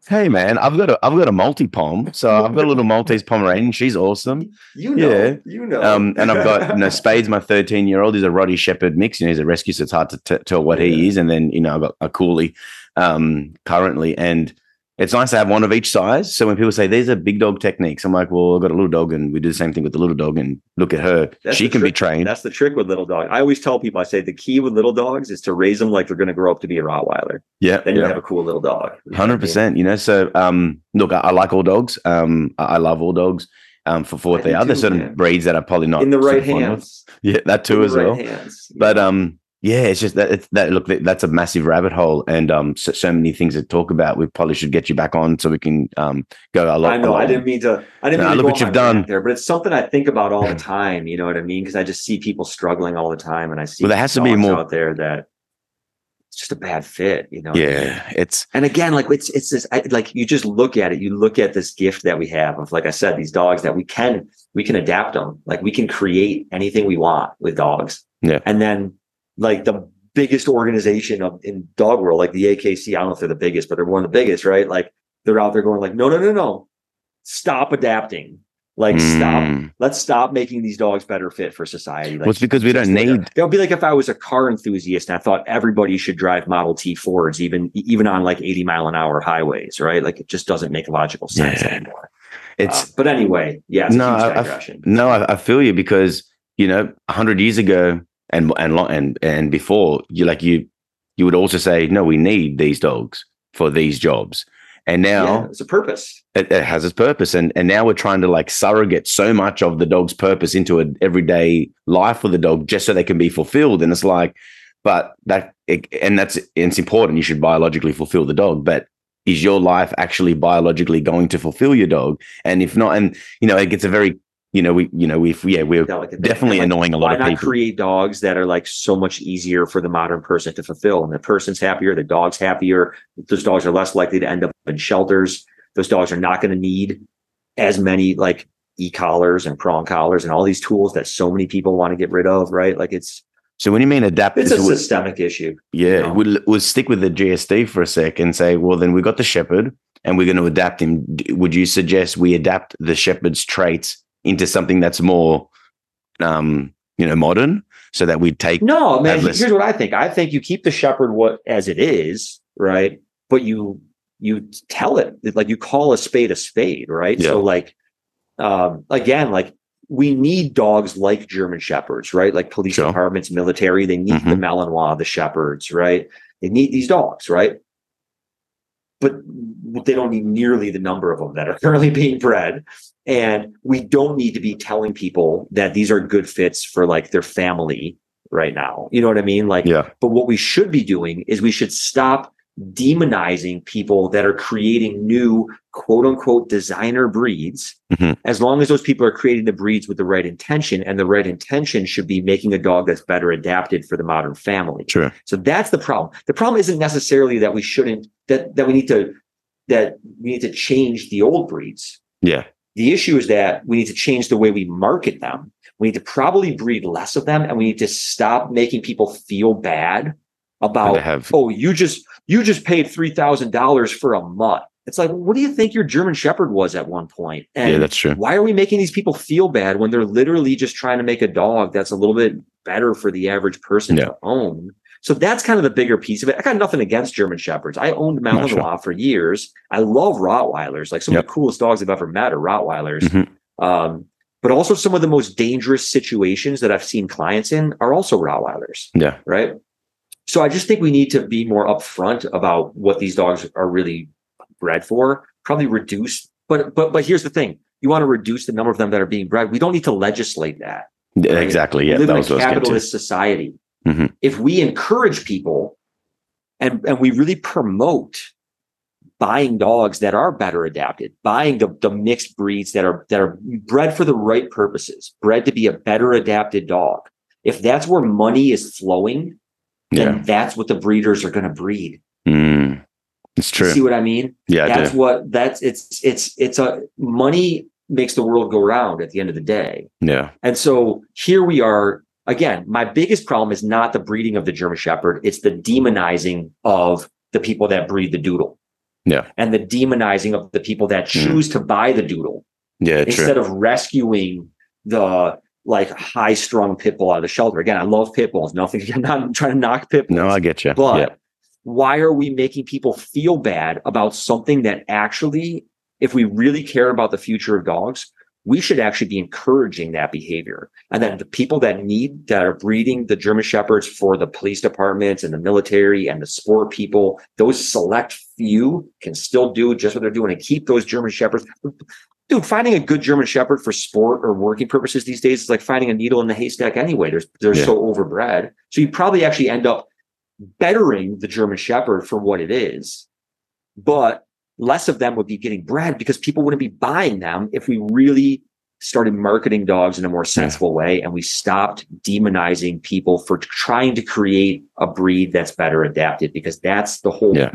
Hey man, I've got a I've got a multi pom, so I've got a little Maltese Pomeranian. She's awesome. You know, Yeah. you know. Um, and I've got you know [LAUGHS] Spades, my 13 year old, is a Rottie Shepherd mix. You know, he's a rescue, so it's hard to t- tell what he is. And then you know I've got a Koolie um, currently, and it's nice to have one of each size. So when people say these are big dog techniques, I'm like, well, I've got a little dog, and we do the same thing with the little dog. And look at her, That's she can be trained. That's the trick with little dogs. I always tell people, I say the key with little dogs is to raise them like they're going to grow up to be a Rottweiler. Yeah, Then you yeah. have a cool little dog. You know what I Hundred mean? percent. You know, so um, look, I, I like all dogs. Um, I, I love all dogs. Um, for for what they are, there's certain man. breeds that are probably not In the right super fond of. hands. [LAUGHS] Yeah, that too as right well. hands. But um, yeah, it's just that it's that look that's a massive rabbit hole, and um, so, so many things to talk about. We probably should get you back on so we can um go a lot. I know. lot I didn't mean to. I didn't Nah, mean to look what you've done. there, but it's something I think about all the [LAUGHS] time. You know what I mean? Because I just see people struggling all the time, and I see Well, there has to be more- out there that it's just a bad fit. You know? Yeah, it's And again, like it's it's this I, like you just look at it. You look at this gift that we have of, like I said, these dogs that we can we can adapt them. Like we can create anything we want with dogs. Yeah. And then like the biggest organization of in dog world, like the AKC. I don't know if they're the biggest, but they're one of the biggest, right? Like they're out there going like, no, no, no, no, stop adapting. Like stop. Mm. Let's stop making these dogs better fit for society. Like, well, it's because we don't like need. It would be like if I was a car enthusiast and I thought everybody should drive Model T Fords, even even on like 80 mile an hour highways, right? Like it just doesn't make logical sense Yeah. anymore. It's Uh, but anyway, yeah, it's No, I- I- No, I, I feel you because you know, a hundred years ago and and and and before, you like you you would also say, no, we need these dogs for these jobs, and now yeah, it's a purpose. it, it has its purpose, and and now we're trying to like surrogate so much of the dog's purpose into an everyday life for the dog just so they can be fulfilled, and it's like, but that it, and that's it's important. You should biologically fulfill the dog, but is your life actually biologically going to fulfill your dog? And if not, and you know, it gets a very you know, we, you know, we've, yeah, we're Delicate definitely like, annoying a lot Why of not people. create dogs that are like so much easier for the modern person to fulfill? And the person's happier, the dog's happier. Those dogs are less likely to end up in shelters. Those dogs are not going to need as many like e-collars and prong collars and all these tools that so many people want to get rid of, right? Like it's So when you mean adapt, it's a would- systemic issue. yeah, know? we'll, we'll stick with the GSD for a sec and say, well, then we got the shepherd and we're going to adapt him. Would you suggest we adapt the shepherd's traits into something that's more, um, you know, modern, so that we take No, man. Here's what I think. I think you keep the shepherd what as it is, right? But you you tell it like you call a spade a spade, right? Yeah. So like um again, like we need dogs like German shepherds, right? Like police Sure. departments, military, they need the Malinois, the shepherds, right? They need these dogs, right? But they don't need nearly the number of them that are [LAUGHS] currently being bred. And we don't need to be telling people that these are good fits for like their family right now. You know what I mean? Like, yeah, but what we should be doing is we should stop demonizing people that are creating new quote unquote designer breeds. Mhm. As long as those people are creating the breeds with the right intention, and the right intention should be making a dog that's better adapted for the modern family. true. So that's the problem. The problem isn't necessarily that we shouldn't that that we need to that we need to change the old breeds. Yeah, The issue is that we need to change the way we market them. We need to probably breed less of them and we need to stop making people feel bad about have oh you just you just paid $3000 for a mutt it's like what do you think your german shepherd was at one point? point and yeah, that's true. why are we making these people feel bad when they're literally just trying to make a dog that's a little bit better for the average person Yeah. to own So that's kind of the bigger piece of it. I got nothing against German Shepherds. I owned Malinois sure. for years. I love Rottweilers. Like some yep. of the coolest dogs I've ever met are Rottweilers. Mm-hmm. Um, but also some of the most dangerous situations that I've seen clients in are also Rottweilers. Yeah. Right. So I just think we need to be more upfront about what these dogs are really bred for. Probably reduce, but but but here's the thing: you want to reduce the number of them that are being bred. We don't need to legislate that. Right? Exactly. Yeah. We live in a capitalist society. Mm-hmm. If we encourage people and and we really promote buying dogs that are better adapted, buying the, the mixed breeds that are that are bred for the right purposes, bred to be a better adapted dog. If that's where money is flowing, then yeah. that's what the breeders are going to breed. Mm, it's true. You see what I mean? Yeah, that's what that's it's it's it's a money makes the world go round at the end of the day. Yeah. And so here we are again. My biggest problem is not the breeding of the German Shepherd; it's the demonizing of the people that breed the doodle. Yeah. And the demonizing of the people that mm. choose mm. to buy the doodle. Yeah. Instead true. of rescuing the like high strung pit bull out of the shelter. Again, I love pit bulls. Nothing, [LAUGHS] I'm not trying to knock pit bulls. No, I get you. But yeah. why are we making people feel bad about something that actually, if we really care about the future of dogs, we should actually be encouraging that behavior. And then the people that need that are breeding the German Shepherds for the police departments and the military and the sport people, those select few can still do just what they're doing and keep those German Shepherds. Dude, finding a good German Shepherd for sport or working purposes these days is like finding a needle in the haystack anyway. There's they're yeah. so overbred. So you probably actually end up bettering the German Shepherd for what it is. But less of them would be getting bred because people wouldn't be buying them if we really started marketing dogs in a more sensible way and we stopped demonizing people for trying to create a breed that's better adapted because that's the whole yeah.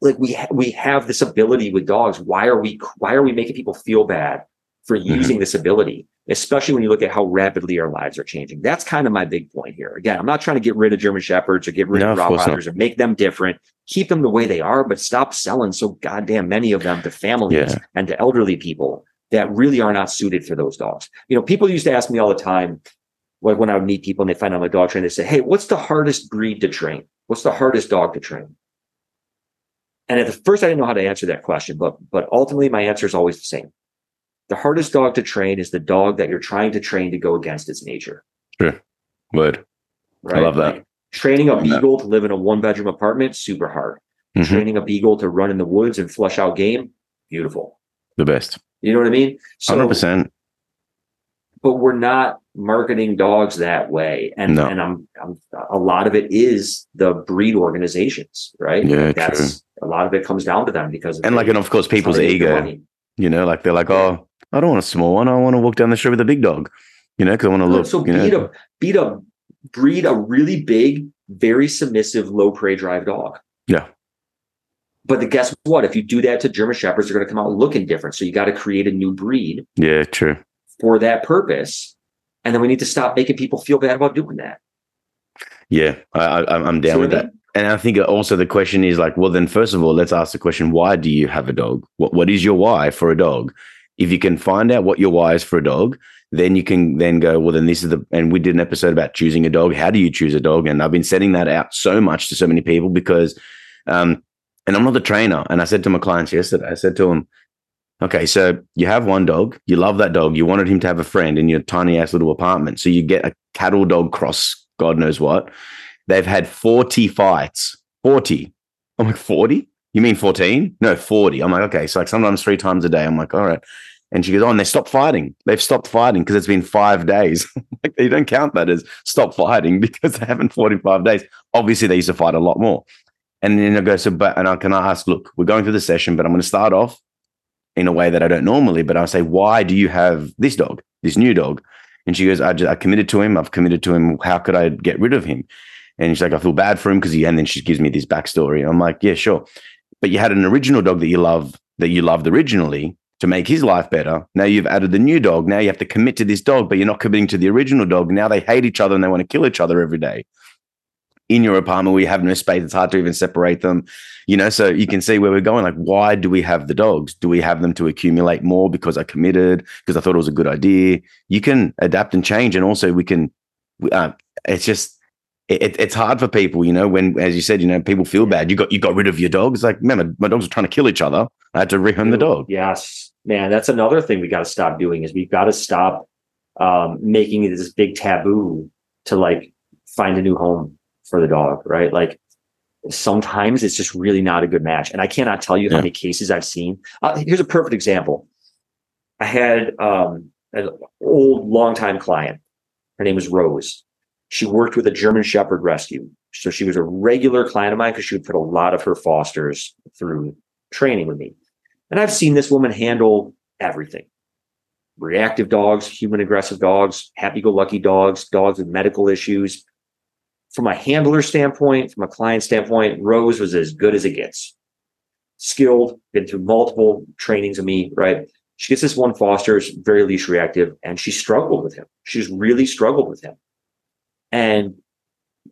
like we ha- we have this ability with dogs why are we why are we making people feel bad for mm-hmm. using mm-hmm. this ability especially when you look at how rapidly our lives are changing that's kind of my big point here again i'm not trying to get rid of german shepherds or get rid no, of rottweilers or make them different keep them the way they are, but stop selling so goddamn many of them to families yeah. and to elderly people that really are not suited for those dogs. You know, people used to ask me all the time, like when I would meet people and they find out my dog trainer, they say, Hey, what's the hardest breed to train? What's the hardest dog to train? And at the first, I didn't know how to answer that question, but but ultimately, my answer is always the same. The hardest dog to train is the dog that you're trying to train to go against its nature. Sure. Word. Right? I love that. Training a beagle to live in a one bedroom apartment, super hard. Mm-hmm. Training a beagle to run in the woods and flush out game, beautiful. The best. You know what I mean? So, 100%. But we're not marketing dogs that way. And, no. and I'm, I'm, a lot of it is the breed organizations, right? Yeah, like that's true. a lot of it comes down to them because, and like, and of course, people's ego, you know, like they're like, oh, I don't want a small one. I want to walk down the street with a big dog, you know, because I want to look. So beat know. a beat a breed a really big, very submissive, low prey drive dog. Yeah. But the, guess what? If you do that to German Shepherds, they're going to come out looking different. So you got to create a new breed. Yeah, true. For that purpose. And then we need to stop making people feel bad about doing that. Yeah, I, am down so with that. And I think also the question is like, well, then first of all, let's ask the question: Why do you have a dog? What What is your why for a dog? If you can find out what your why is for a dog, then you can then go, well, then this is the, and we did an episode about choosing a dog. How do you choose a dog? And I've been setting that out so much to so many people because, um, and I'm not the trainer. And I said to my clients yesterday, I said to them, okay, so you have one dog, you love that dog, you wanted him to have a friend in your tiny ass little apartment. So you get a cattle dog cross, God knows what. They've had 40 fights, 40. I'm like, 40? You mean 14? No, 40. I'm like, okay. So like sometimes three times a day. I'm like, all right. And she goes, Oh, and they stopped fighting. They've stopped fighting because it's been five days. [LAUGHS] like they don't count that as stop fighting [LAUGHS] because they haven't fought in five days. Obviously, they used to fight a lot more. And then I go, So, but, and I can ask, Look, we're going through the session, but I'm going to start off in a way that I don't normally. But I'll say, Why do you have this dog, this new dog? And she goes, I, just, I committed to him. I've committed to him. How could I get rid of him? And she's like, I feel bad for him because he, and then she gives me this backstory. I'm like, yeah, sure. But you had an original dog that you love, that you loved originally to make his life better. Now you've added the new dog. Now you have to commit to this dog, but you're not committing to the original dog. Now they hate each other and they want to kill each other every day. In your apartment we have no space, it's hard to even separate them. You know, so you can see where we're going. Like, why do we have the dogs? Do we have them to accumulate more because I committed, because I thought it was a good idea? You can adapt and change. And also, we can, uh, it's just, it, it's hard for people, you know, when, as you said, you know, people feel bad. You got you got rid of your dog. It's like, man, my, my dogs were trying to kill each other. I had to rehome the dog. Yes, man, that's another thing we got to stop doing is we've got to stop um, making it this big taboo to like find a new home for the dog, right? Like sometimes it's just really not a good match, and I cannot tell you how many cases I've seen. Uh, here's a perfect example. I had um, an old, longtime client. Her name was Rose she worked with a German Shepherd rescue. So she was a regular client of mine because she would put a lot of her fosters through training with me. And I've seen this woman handle everything reactive dogs, human aggressive dogs, happy go lucky dogs, dogs with medical issues. From a handler standpoint, from a client standpoint, Rose was as good as it gets. Skilled, been through multiple trainings of me, right? She gets this one foster, very leash reactive, and she struggled with him. She's really struggled with him and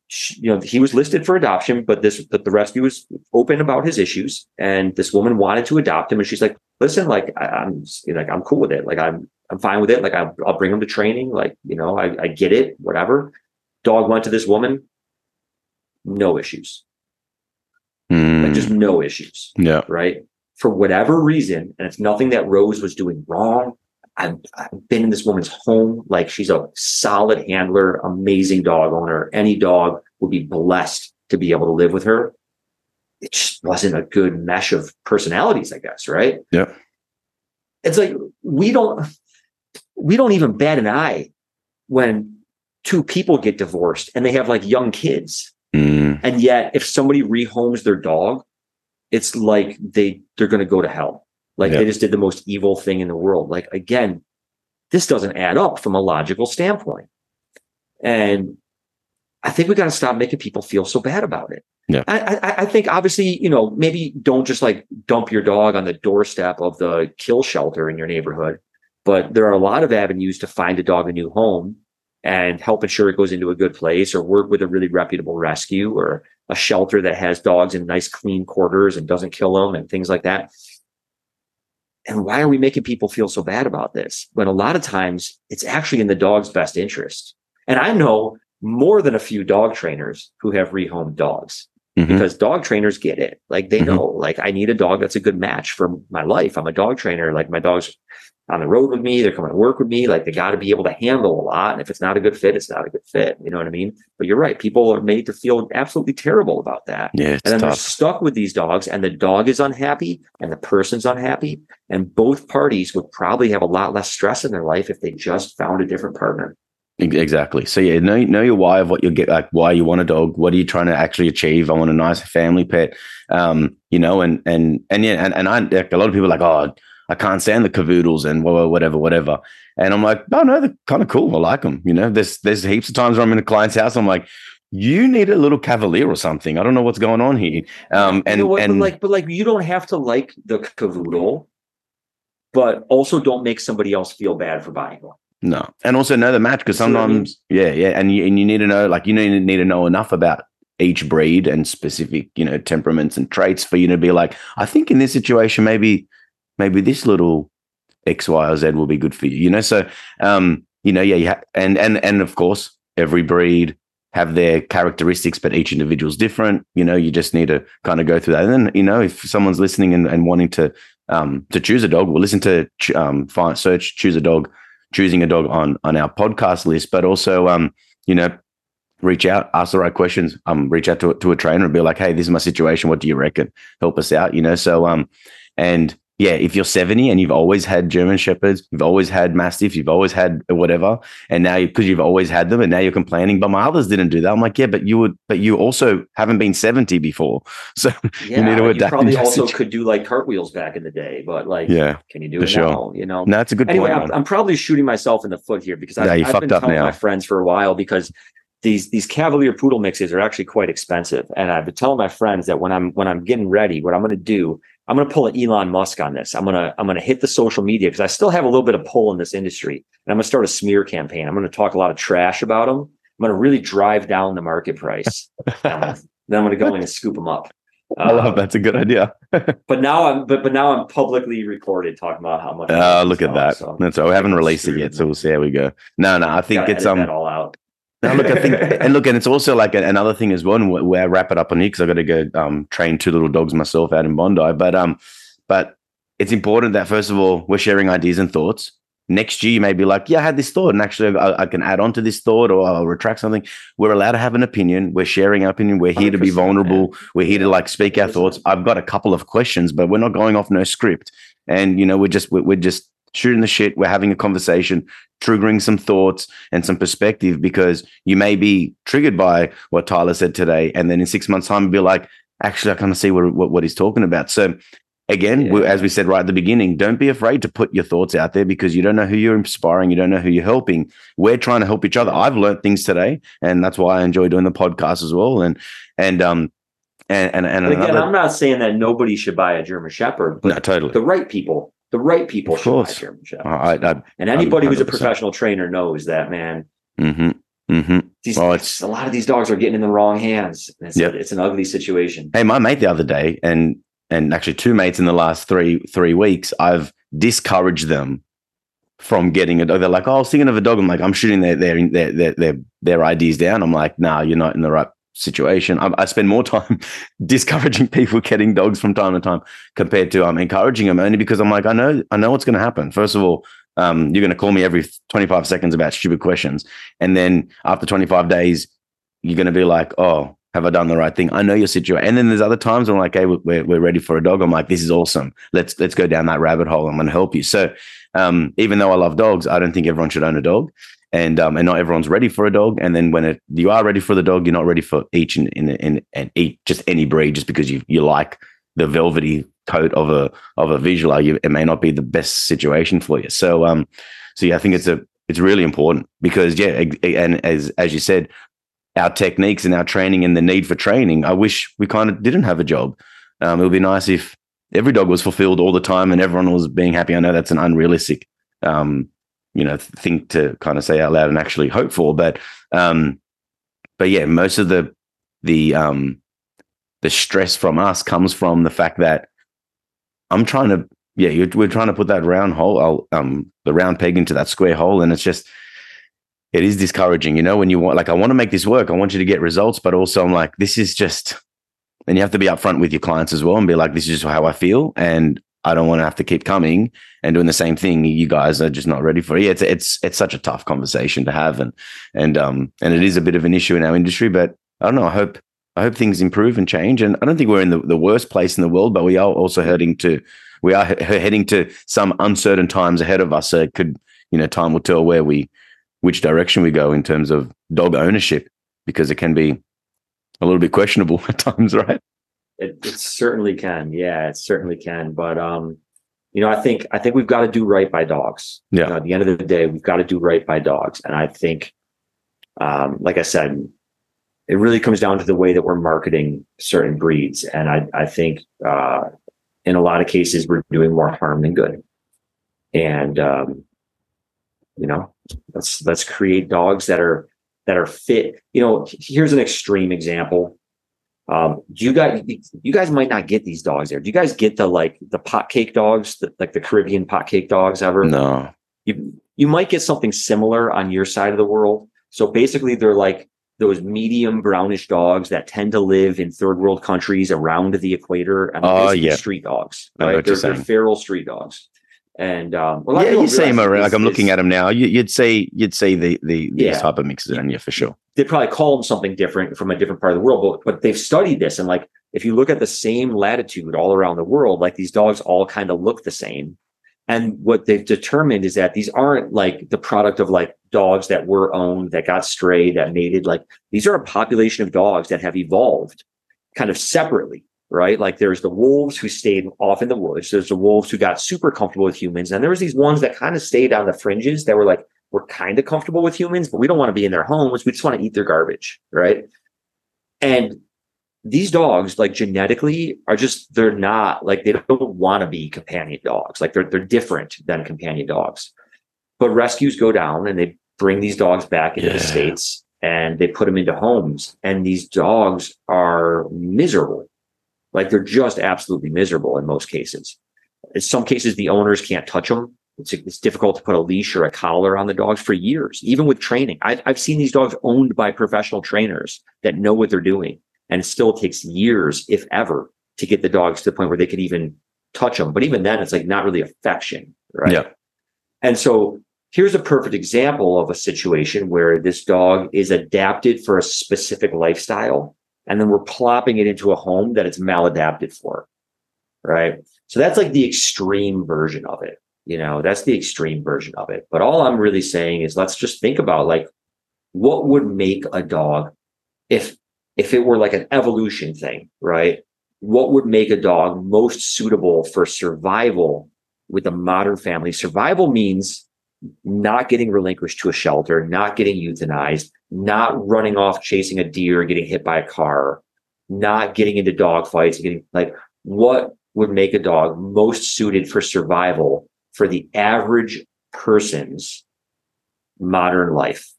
she, you know he was listed for adoption but this but the rescue was open about his issues and this woman wanted to adopt him and she's like listen like I, am like i'm cool with it. Like i'm i'm fine with it. Like I'll, I'll bring him to training. Like you know I, I get it whatever. Dog went to this woman no issues. Mm. like just no issues. Yeah. Right? For whatever reason and it's nothing that rose was doing wrong I've, I've been in this woman's home. Like she's a solid handler, amazing dog owner. Any dog would be blessed to be able to live with her. It just wasn't a good mesh of personalities, I guess, right? Yeah. It's like we don't we don't even bat an eye when two people get divorced and they have like young kids. Mm. And yet if somebody rehomes their dog, it's like they they're gonna go to hell like yeah. they just did the most evil thing in the world. Like again, this doesn't add up from a logical standpoint. And I think we got to stop making people feel so bad about it. Yeah. I, I, I, think obviously, you know, maybe don't just like dump your dog on the doorstep of the kill shelter in your neighborhood, but there are a lot of avenues to find a dog a new home and help ensure it goes into a good place or work with a really reputable rescue or a shelter that has dogs in nice clean quarters and doesn't kill them and things like that. And why are we making people feel so bad about this? When a lot of times it's actually in the dog's best interest. And I know more than a few dog trainers who have rehomed dogs mm-hmm. because dog trainers get it. Like they mm-hmm. know, like I need a dog that's a good match for my life. I'm a dog trainer. Like my dog's on the road with me. They're coming to work with me. Like they got to be able to handle a lot. And if it's not a good fit, it's not a good fit. You know what I mean? But you're right. People are made to feel absolutely terrible about that. Yeah. and then tough. they're stuck with these dogs and the dog is unhappy and the person's unhappy. And both parties would probably have a lot less stress in their life if they just found a different partner. Exactly. So yeah, know know your why of what you get, like why you want a dog. What are you trying to actually achieve? I want a nice family pet. Um, you know, and and and yeah, and, and I like a lot of people are like, oh, I can't stand the cavoodles and whatever, whatever. And I'm like, oh no, they're kind of cool. I like them. You know, there's there's heaps of times where I'm in a client's house. I'm like, you need a little cavalier or something. I don't know what's going on here. Um, and, you know what, and but like, but like, you don't have to like the cavoodle, but also don't make somebody else feel bad for buying one. No, and also know the match because sometimes, I mean? yeah, yeah, and you and you need to know, like, you need need to know enough about each breed and specific, you know, temperaments and traits for you to be like, I think in this situation, maybe maybe this little X, Y, or Z will be good for you. You know, so um, you know, yeah, yeah, and and and of course, every breed have their characteristics, but each individual's different. You know, you just need to kind of go through that. And then, you know, if someone's listening and, and wanting to um, to choose a dog, well, listen to um, find, search choose a dog, choosing a dog on on our podcast list, but also um, you know, reach out, ask the right questions, um, reach out to to a trainer and be like, hey, this is my situation. What do you reckon? Help us out. You know, so um, and yeah, if you're 70 and you've always had German Shepherds, you've always had Mastiffs, you've always had whatever, and now because you've always had them, and now you're complaining, but my others didn't do that. I'm like, yeah, but you would, but you also haven't been 70 before, [LAUGHS] so yeah, you need to adapt. You probably also could do like cartwheels back in the day, but like, yeah, can you do it sure. now? You know, no, that's a good anyway, point. I'm, I'm, probably shooting myself in the foot here because I've, I've been telling now. my friends for a while because these these Cavalier Poodle mixes are actually quite expensive, and I've been telling my friends that when I'm when I'm getting ready, what I'm going to do I'm going to pull an Elon Musk on this. I'm going to I'm going to hit the social media because I still have a little bit of pull in this industry, and I'm going to start a smear campaign. I'm going to talk a lot of trash about them. I'm going to really drive down the market price. [LAUGHS] then I'm going to go in and scoop them up. I love um, that's a good idea. [LAUGHS] but now I'm but but now I'm publicly recorded talking about how much. Uh, look at that. So that's we haven't released it yet, so we'll see how we go. No, no, I think it's um all out. Now, look, I think, and look, and it's also like another thing as well. And where I wrap it up on here because I've got to go um, train two little dogs myself out in Bondi. But um, but it's important that first of all we're sharing ideas and thoughts. Next year, you may be like, yeah, I had this thought, and actually, I, I can add on to this thought, or I'll retract something. We're allowed to have an opinion. We're sharing our opinion. We're here to be vulnerable. We're here to like speak our thoughts. I've got a couple of questions, but we're not going off no script. And you know, we're just we're, we're just shooting the shit. We're having a conversation, triggering some thoughts and some perspective because you may be triggered by what Tyler said today. And then in six months' time, be like, actually, I kind of see what, what, what he's talking about. So again, yeah. as we said right at the beginning, don't be afraid to put your thoughts out there because you don't know who you're inspiring. You don't know who you're helping. We're trying to help each other. I've learned things today, and that's why I enjoy doing the podcast as well. And and um and and, and again, another, I'm not saying that nobody should buy a German Shepherd, but no, totally the right people, the right people of should course. buy German Shepherds. I, I, and anybody who's a professional trainer knows that, man. Mm-hmm. Mm-hmm. These, well, it's a lot of these dogs are getting in the wrong hands. It's, yep. it's an ugly situation. Hey, my mate the other day, and and actually two mates in the last three three weeks, I've discouraged them from getting a dog. They're like, "Oh, I was thinking of a dog." I'm like, "I'm shooting their their their their their, their ideas down." I'm like, "Nah, you're not in the right situation." I, I, spend more time [LAUGHS] discouraging people getting dogs from time to time compared to I'm um encouraging them, only because I'm like, I know I know what's going to happen. First of all. Um, you're going to call me every 25 seconds about stupid questions. And then after 25 days, you're going to be like, oh, have I done the right thing? I know your situation. And then there's other times I'm like, hey, we're, we're ready for a dog. I'm like, this is awesome. Let's let's go down that rabbit hole. I'm going to help you. So um, even though I love dogs, I don't think everyone should own a dog. And um, and not everyone's ready for a dog. And then when it, you are ready for the dog, you're not ready for each and in, in, each just any breed just because you you like the velvety coat of a of a visual. You, it may not be the best situation for you. So um so yeah, I think it's a it's really important because yeah, and as as you said, our techniques and our training and the need for training. I wish we kind of didn't have a job. Um, it would be nice if every dog was fulfilled all the time and everyone was being happy. I know that's an unrealistic, um, you know, thing to kind of say out loud and actually hope for. But, um, but yeah, most of the the um, the stress from us comes from the fact that I'm trying to, yeah, we're trying to put that round hole, um, the round peg into that square hole, and it's just it is discouraging, you know, when you want, like, I want to make this work. I want you to get results, but also I'm like, this is just, and you have to be upfront with your clients as well and be like, this is just how I feel. And I don't want to have to keep coming and doing the same thing. You guys are just not ready for it. Yeah, it's, it's, it's such a tough conversation to have. And, and, um, and it is a bit of an issue in our industry, but I don't know. I hope, I hope things improve and change. And I don't think we're in the, the worst place in the world, but we are also heading to, we are heading to some uncertain times ahead of us. So it could, you know, time will tell where we, which direction we go in terms of dog ownership because it can be a little bit questionable [LAUGHS] at times, right? It, it certainly can. Yeah, it certainly can. But um, you know, I think I think we've got to do right by dogs. Yeah. You know, at the end of the day, we've got to do right by dogs, and I think, um, like I said, it really comes down to the way that we're marketing certain breeds, and I I think uh, in a lot of cases we're doing more harm than good, and um, you know let's let's create dogs that are that are fit. You know here's an extreme example um you guys you guys might not get these dogs there. Do you guys get the like the pot cake dogs the, like the caribbean pot cake dogs ever? No. You you might get something similar on your side of the world. So basically they're like those medium brownish dogs that tend to live in third world countries around the equator and oh, yeah. street dogs right? they're, they're feral street dogs and um, well, yeah, you see him around. Like I'm looking at him now. You, would say you'd see the the these yeah. type of mixes in you for sure. They probably call them something different from a different part of the world, but but they've studied this and like if you look at the same latitude all around the world, like these dogs all kind of look the same. And what they've determined is that these aren't like the product of like dogs that were owned, that got strayed, that mated. Like these are a population of dogs that have evolved kind of separately right? Like there's the wolves who stayed off in the woods. There's the wolves who got super comfortable with humans. And there was these ones that kind of stayed on the fringes that were like, we're kind of comfortable with humans, but we don't want to be in their homes. We just want to eat their garbage, right? And these dogs, like genetically, are just they're not like they don't want to be companion dogs. Like they're they're different than companion dogs. But rescues go down and they bring these dogs back into yeah. the states and they put them into homes. And these dogs are miserable like they're just absolutely miserable in most cases. In some cases, the owners can't touch them. it's, it's difficult to put a leash or a collar on the dogs for years, even with training. I've, I've seen these dogs owned by professional trainers that know what they're doing. And it still takes years, if ever, to get the dogs to the point where they could even touch them. But even then, it's like not really affection, right? Yeah. And so here's a perfect example of a situation where this dog is adapted for a specific lifestyle, and then we're plopping it into a home that it's maladapted for, right? So that's like the extreme version of it. You know, that's the extreme version of it. But all I'm really saying is let's just think about like what would make a dog if if it were like an evolution thing, right? What would make a dog most suitable for survival with a modern family? Survival means not getting relinquished to a shelter, not getting euthanized, not running off chasing a deer, getting hit by a car, not getting into dog fights, getting like what would make a dog most suited for survival for the average person's modern life.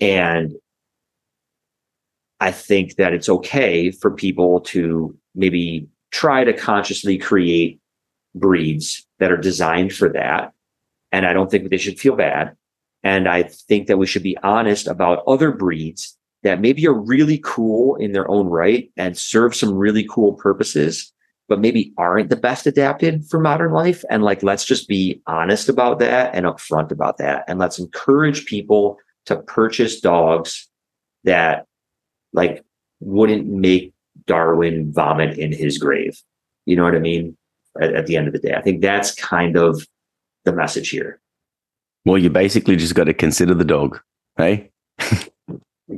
And I think that it's okay for people to maybe try to consciously create breeds that are designed for that. And I don't think they should feel bad. And I think that we should be honest about other breeds that maybe are really cool in their own right and serve some really cool purposes, but maybe aren't the best adapted for modern life. And like, let's just be honest about that and upfront about that. And let's encourage people to purchase dogs that like wouldn't make Darwin vomit in his grave. You know what I mean? At, at the end of the day, I think that's kind of the message here. Well, you basically just got to consider the dog, hey?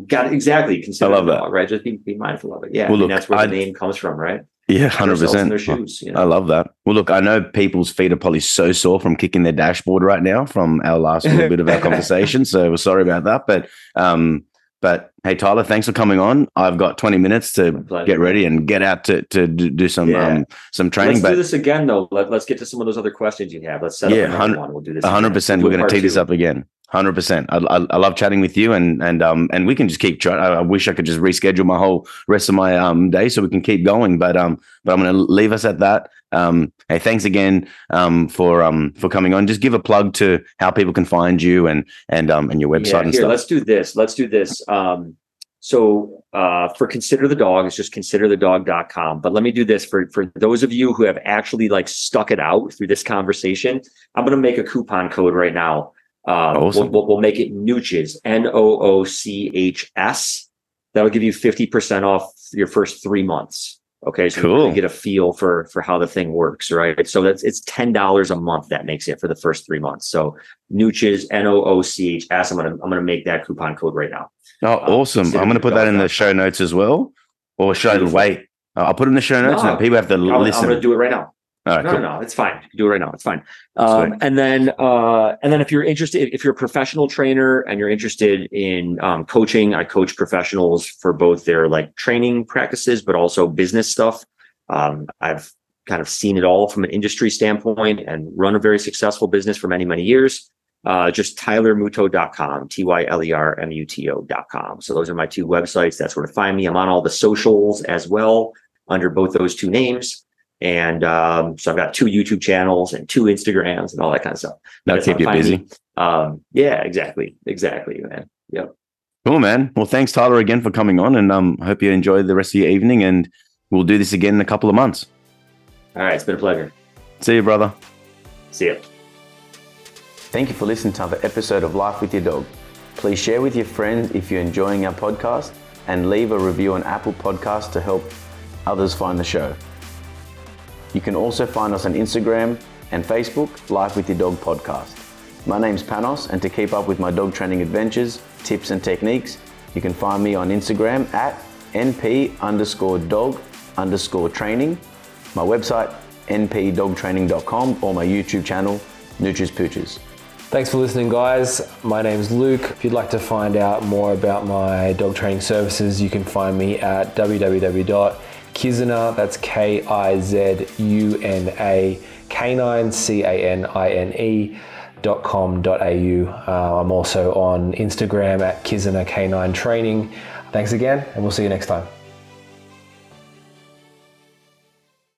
got exactly. Consider I love the that. dog, right? Just be, be mindful of it. Yeah, Well, look, that's where I- the name comes from, right? Yeah, hundred percent. their shoes. You know? I love that. Well, look, I know people's feet are probably so sore from kicking their dashboard right now from our last little bit of our [LAUGHS] conversation. So we're sorry about that. But um, but hey, Tyler, thanks for coming on. I've got twenty minutes to get ready and get out to to do some Yeah. um some training. Let's do this again, though. Let, let's get to some of those other questions you have. Let's set Yeah, up another 100 one. We'll do this. hundred again. percent, We'll we're going to take tee this up again. Hundred percent. I, I I love chatting with you, and and um and we can just keep. Try- I wish I could just reschedule my whole rest of my um day so we can keep going. But um but I'm going to leave us at that. Um, hey, thanks again um for um for coming on. Just give a plug to how people can find you and and um and your website Yeah, and here, stuff. let's do this. Let's do this. Um, so uh, for consider the dog, it's just considerthedog.com. But let me do this for for those of you who have actually like stuck it out through this conversation. I'm going to make a coupon code right now. Um, Awesome. we'll, we'll, make it Nooches, N O O C H S. That'll give you 50% off your first three months. Okay. So you Cool. really get a feel for, for how the thing works, right? So that's, it's $10 a month that makes it for the first three months. So Nooches, N O O C H S. I'm going to, I'm going to make that coupon code right now. Oh, awesome! I'm going to put that in the show notes as well. Or should I Beautiful. wait? Uh, I'll put it in the show notes, No. and people have to I'm, I'm going to do it right now. All right, no, cool. no, no, it's fine. You can do it right now. It's fine. Um, and then, uh, and then if you're interested, if you're a professional trainer and you're interested in um, coaching, I coach professionals for both their like training practices, but also business stuff. Um, I've kind of seen it all from an industry standpoint and run a very successful business for many, many years. Uh, just tylermuto.com, T Y L E R M U T O.com. So those are my two websites. That's where to find me. I'm on all the socials as well under both those two names. And um, so I've got two YouTube channels and two Instagrams and all that kind of stuff. That'll That's keep you busy. Um, yeah, exactly. Exactly, man. Yep. Cool, man. Well, thanks, Tyler, again for coming on, and um, I hope you enjoy the rest of your evening. And we'll do this again in a couple of months. All right. It's been a pleasure. See you, brother. See you. Thank you for listening to another episode of Life with Your Dog. Please share with your friends if you're enjoying our podcast and leave a review on Apple Podcasts to help others find the show. You can also find us on Instagram and Facebook, Life with Your Dog Podcast. My name's Panos, and to keep up with my dog training adventures, tips, and techniques, you can find me on Instagram at np underscore dog underscore training, my website npdogtraining.com, or my YouTube channel, Nutris Pooches. Thanks for listening, guys. My name's Luke. If you'd like to find out more about my dog training services, you can find me at www.kizuna, that's K I Z U N A, canine, C A N I N E. dot com dot au. Uh, I'm also on Instagram at Kizuna Canine Training. Thanks again, and we'll see you next time.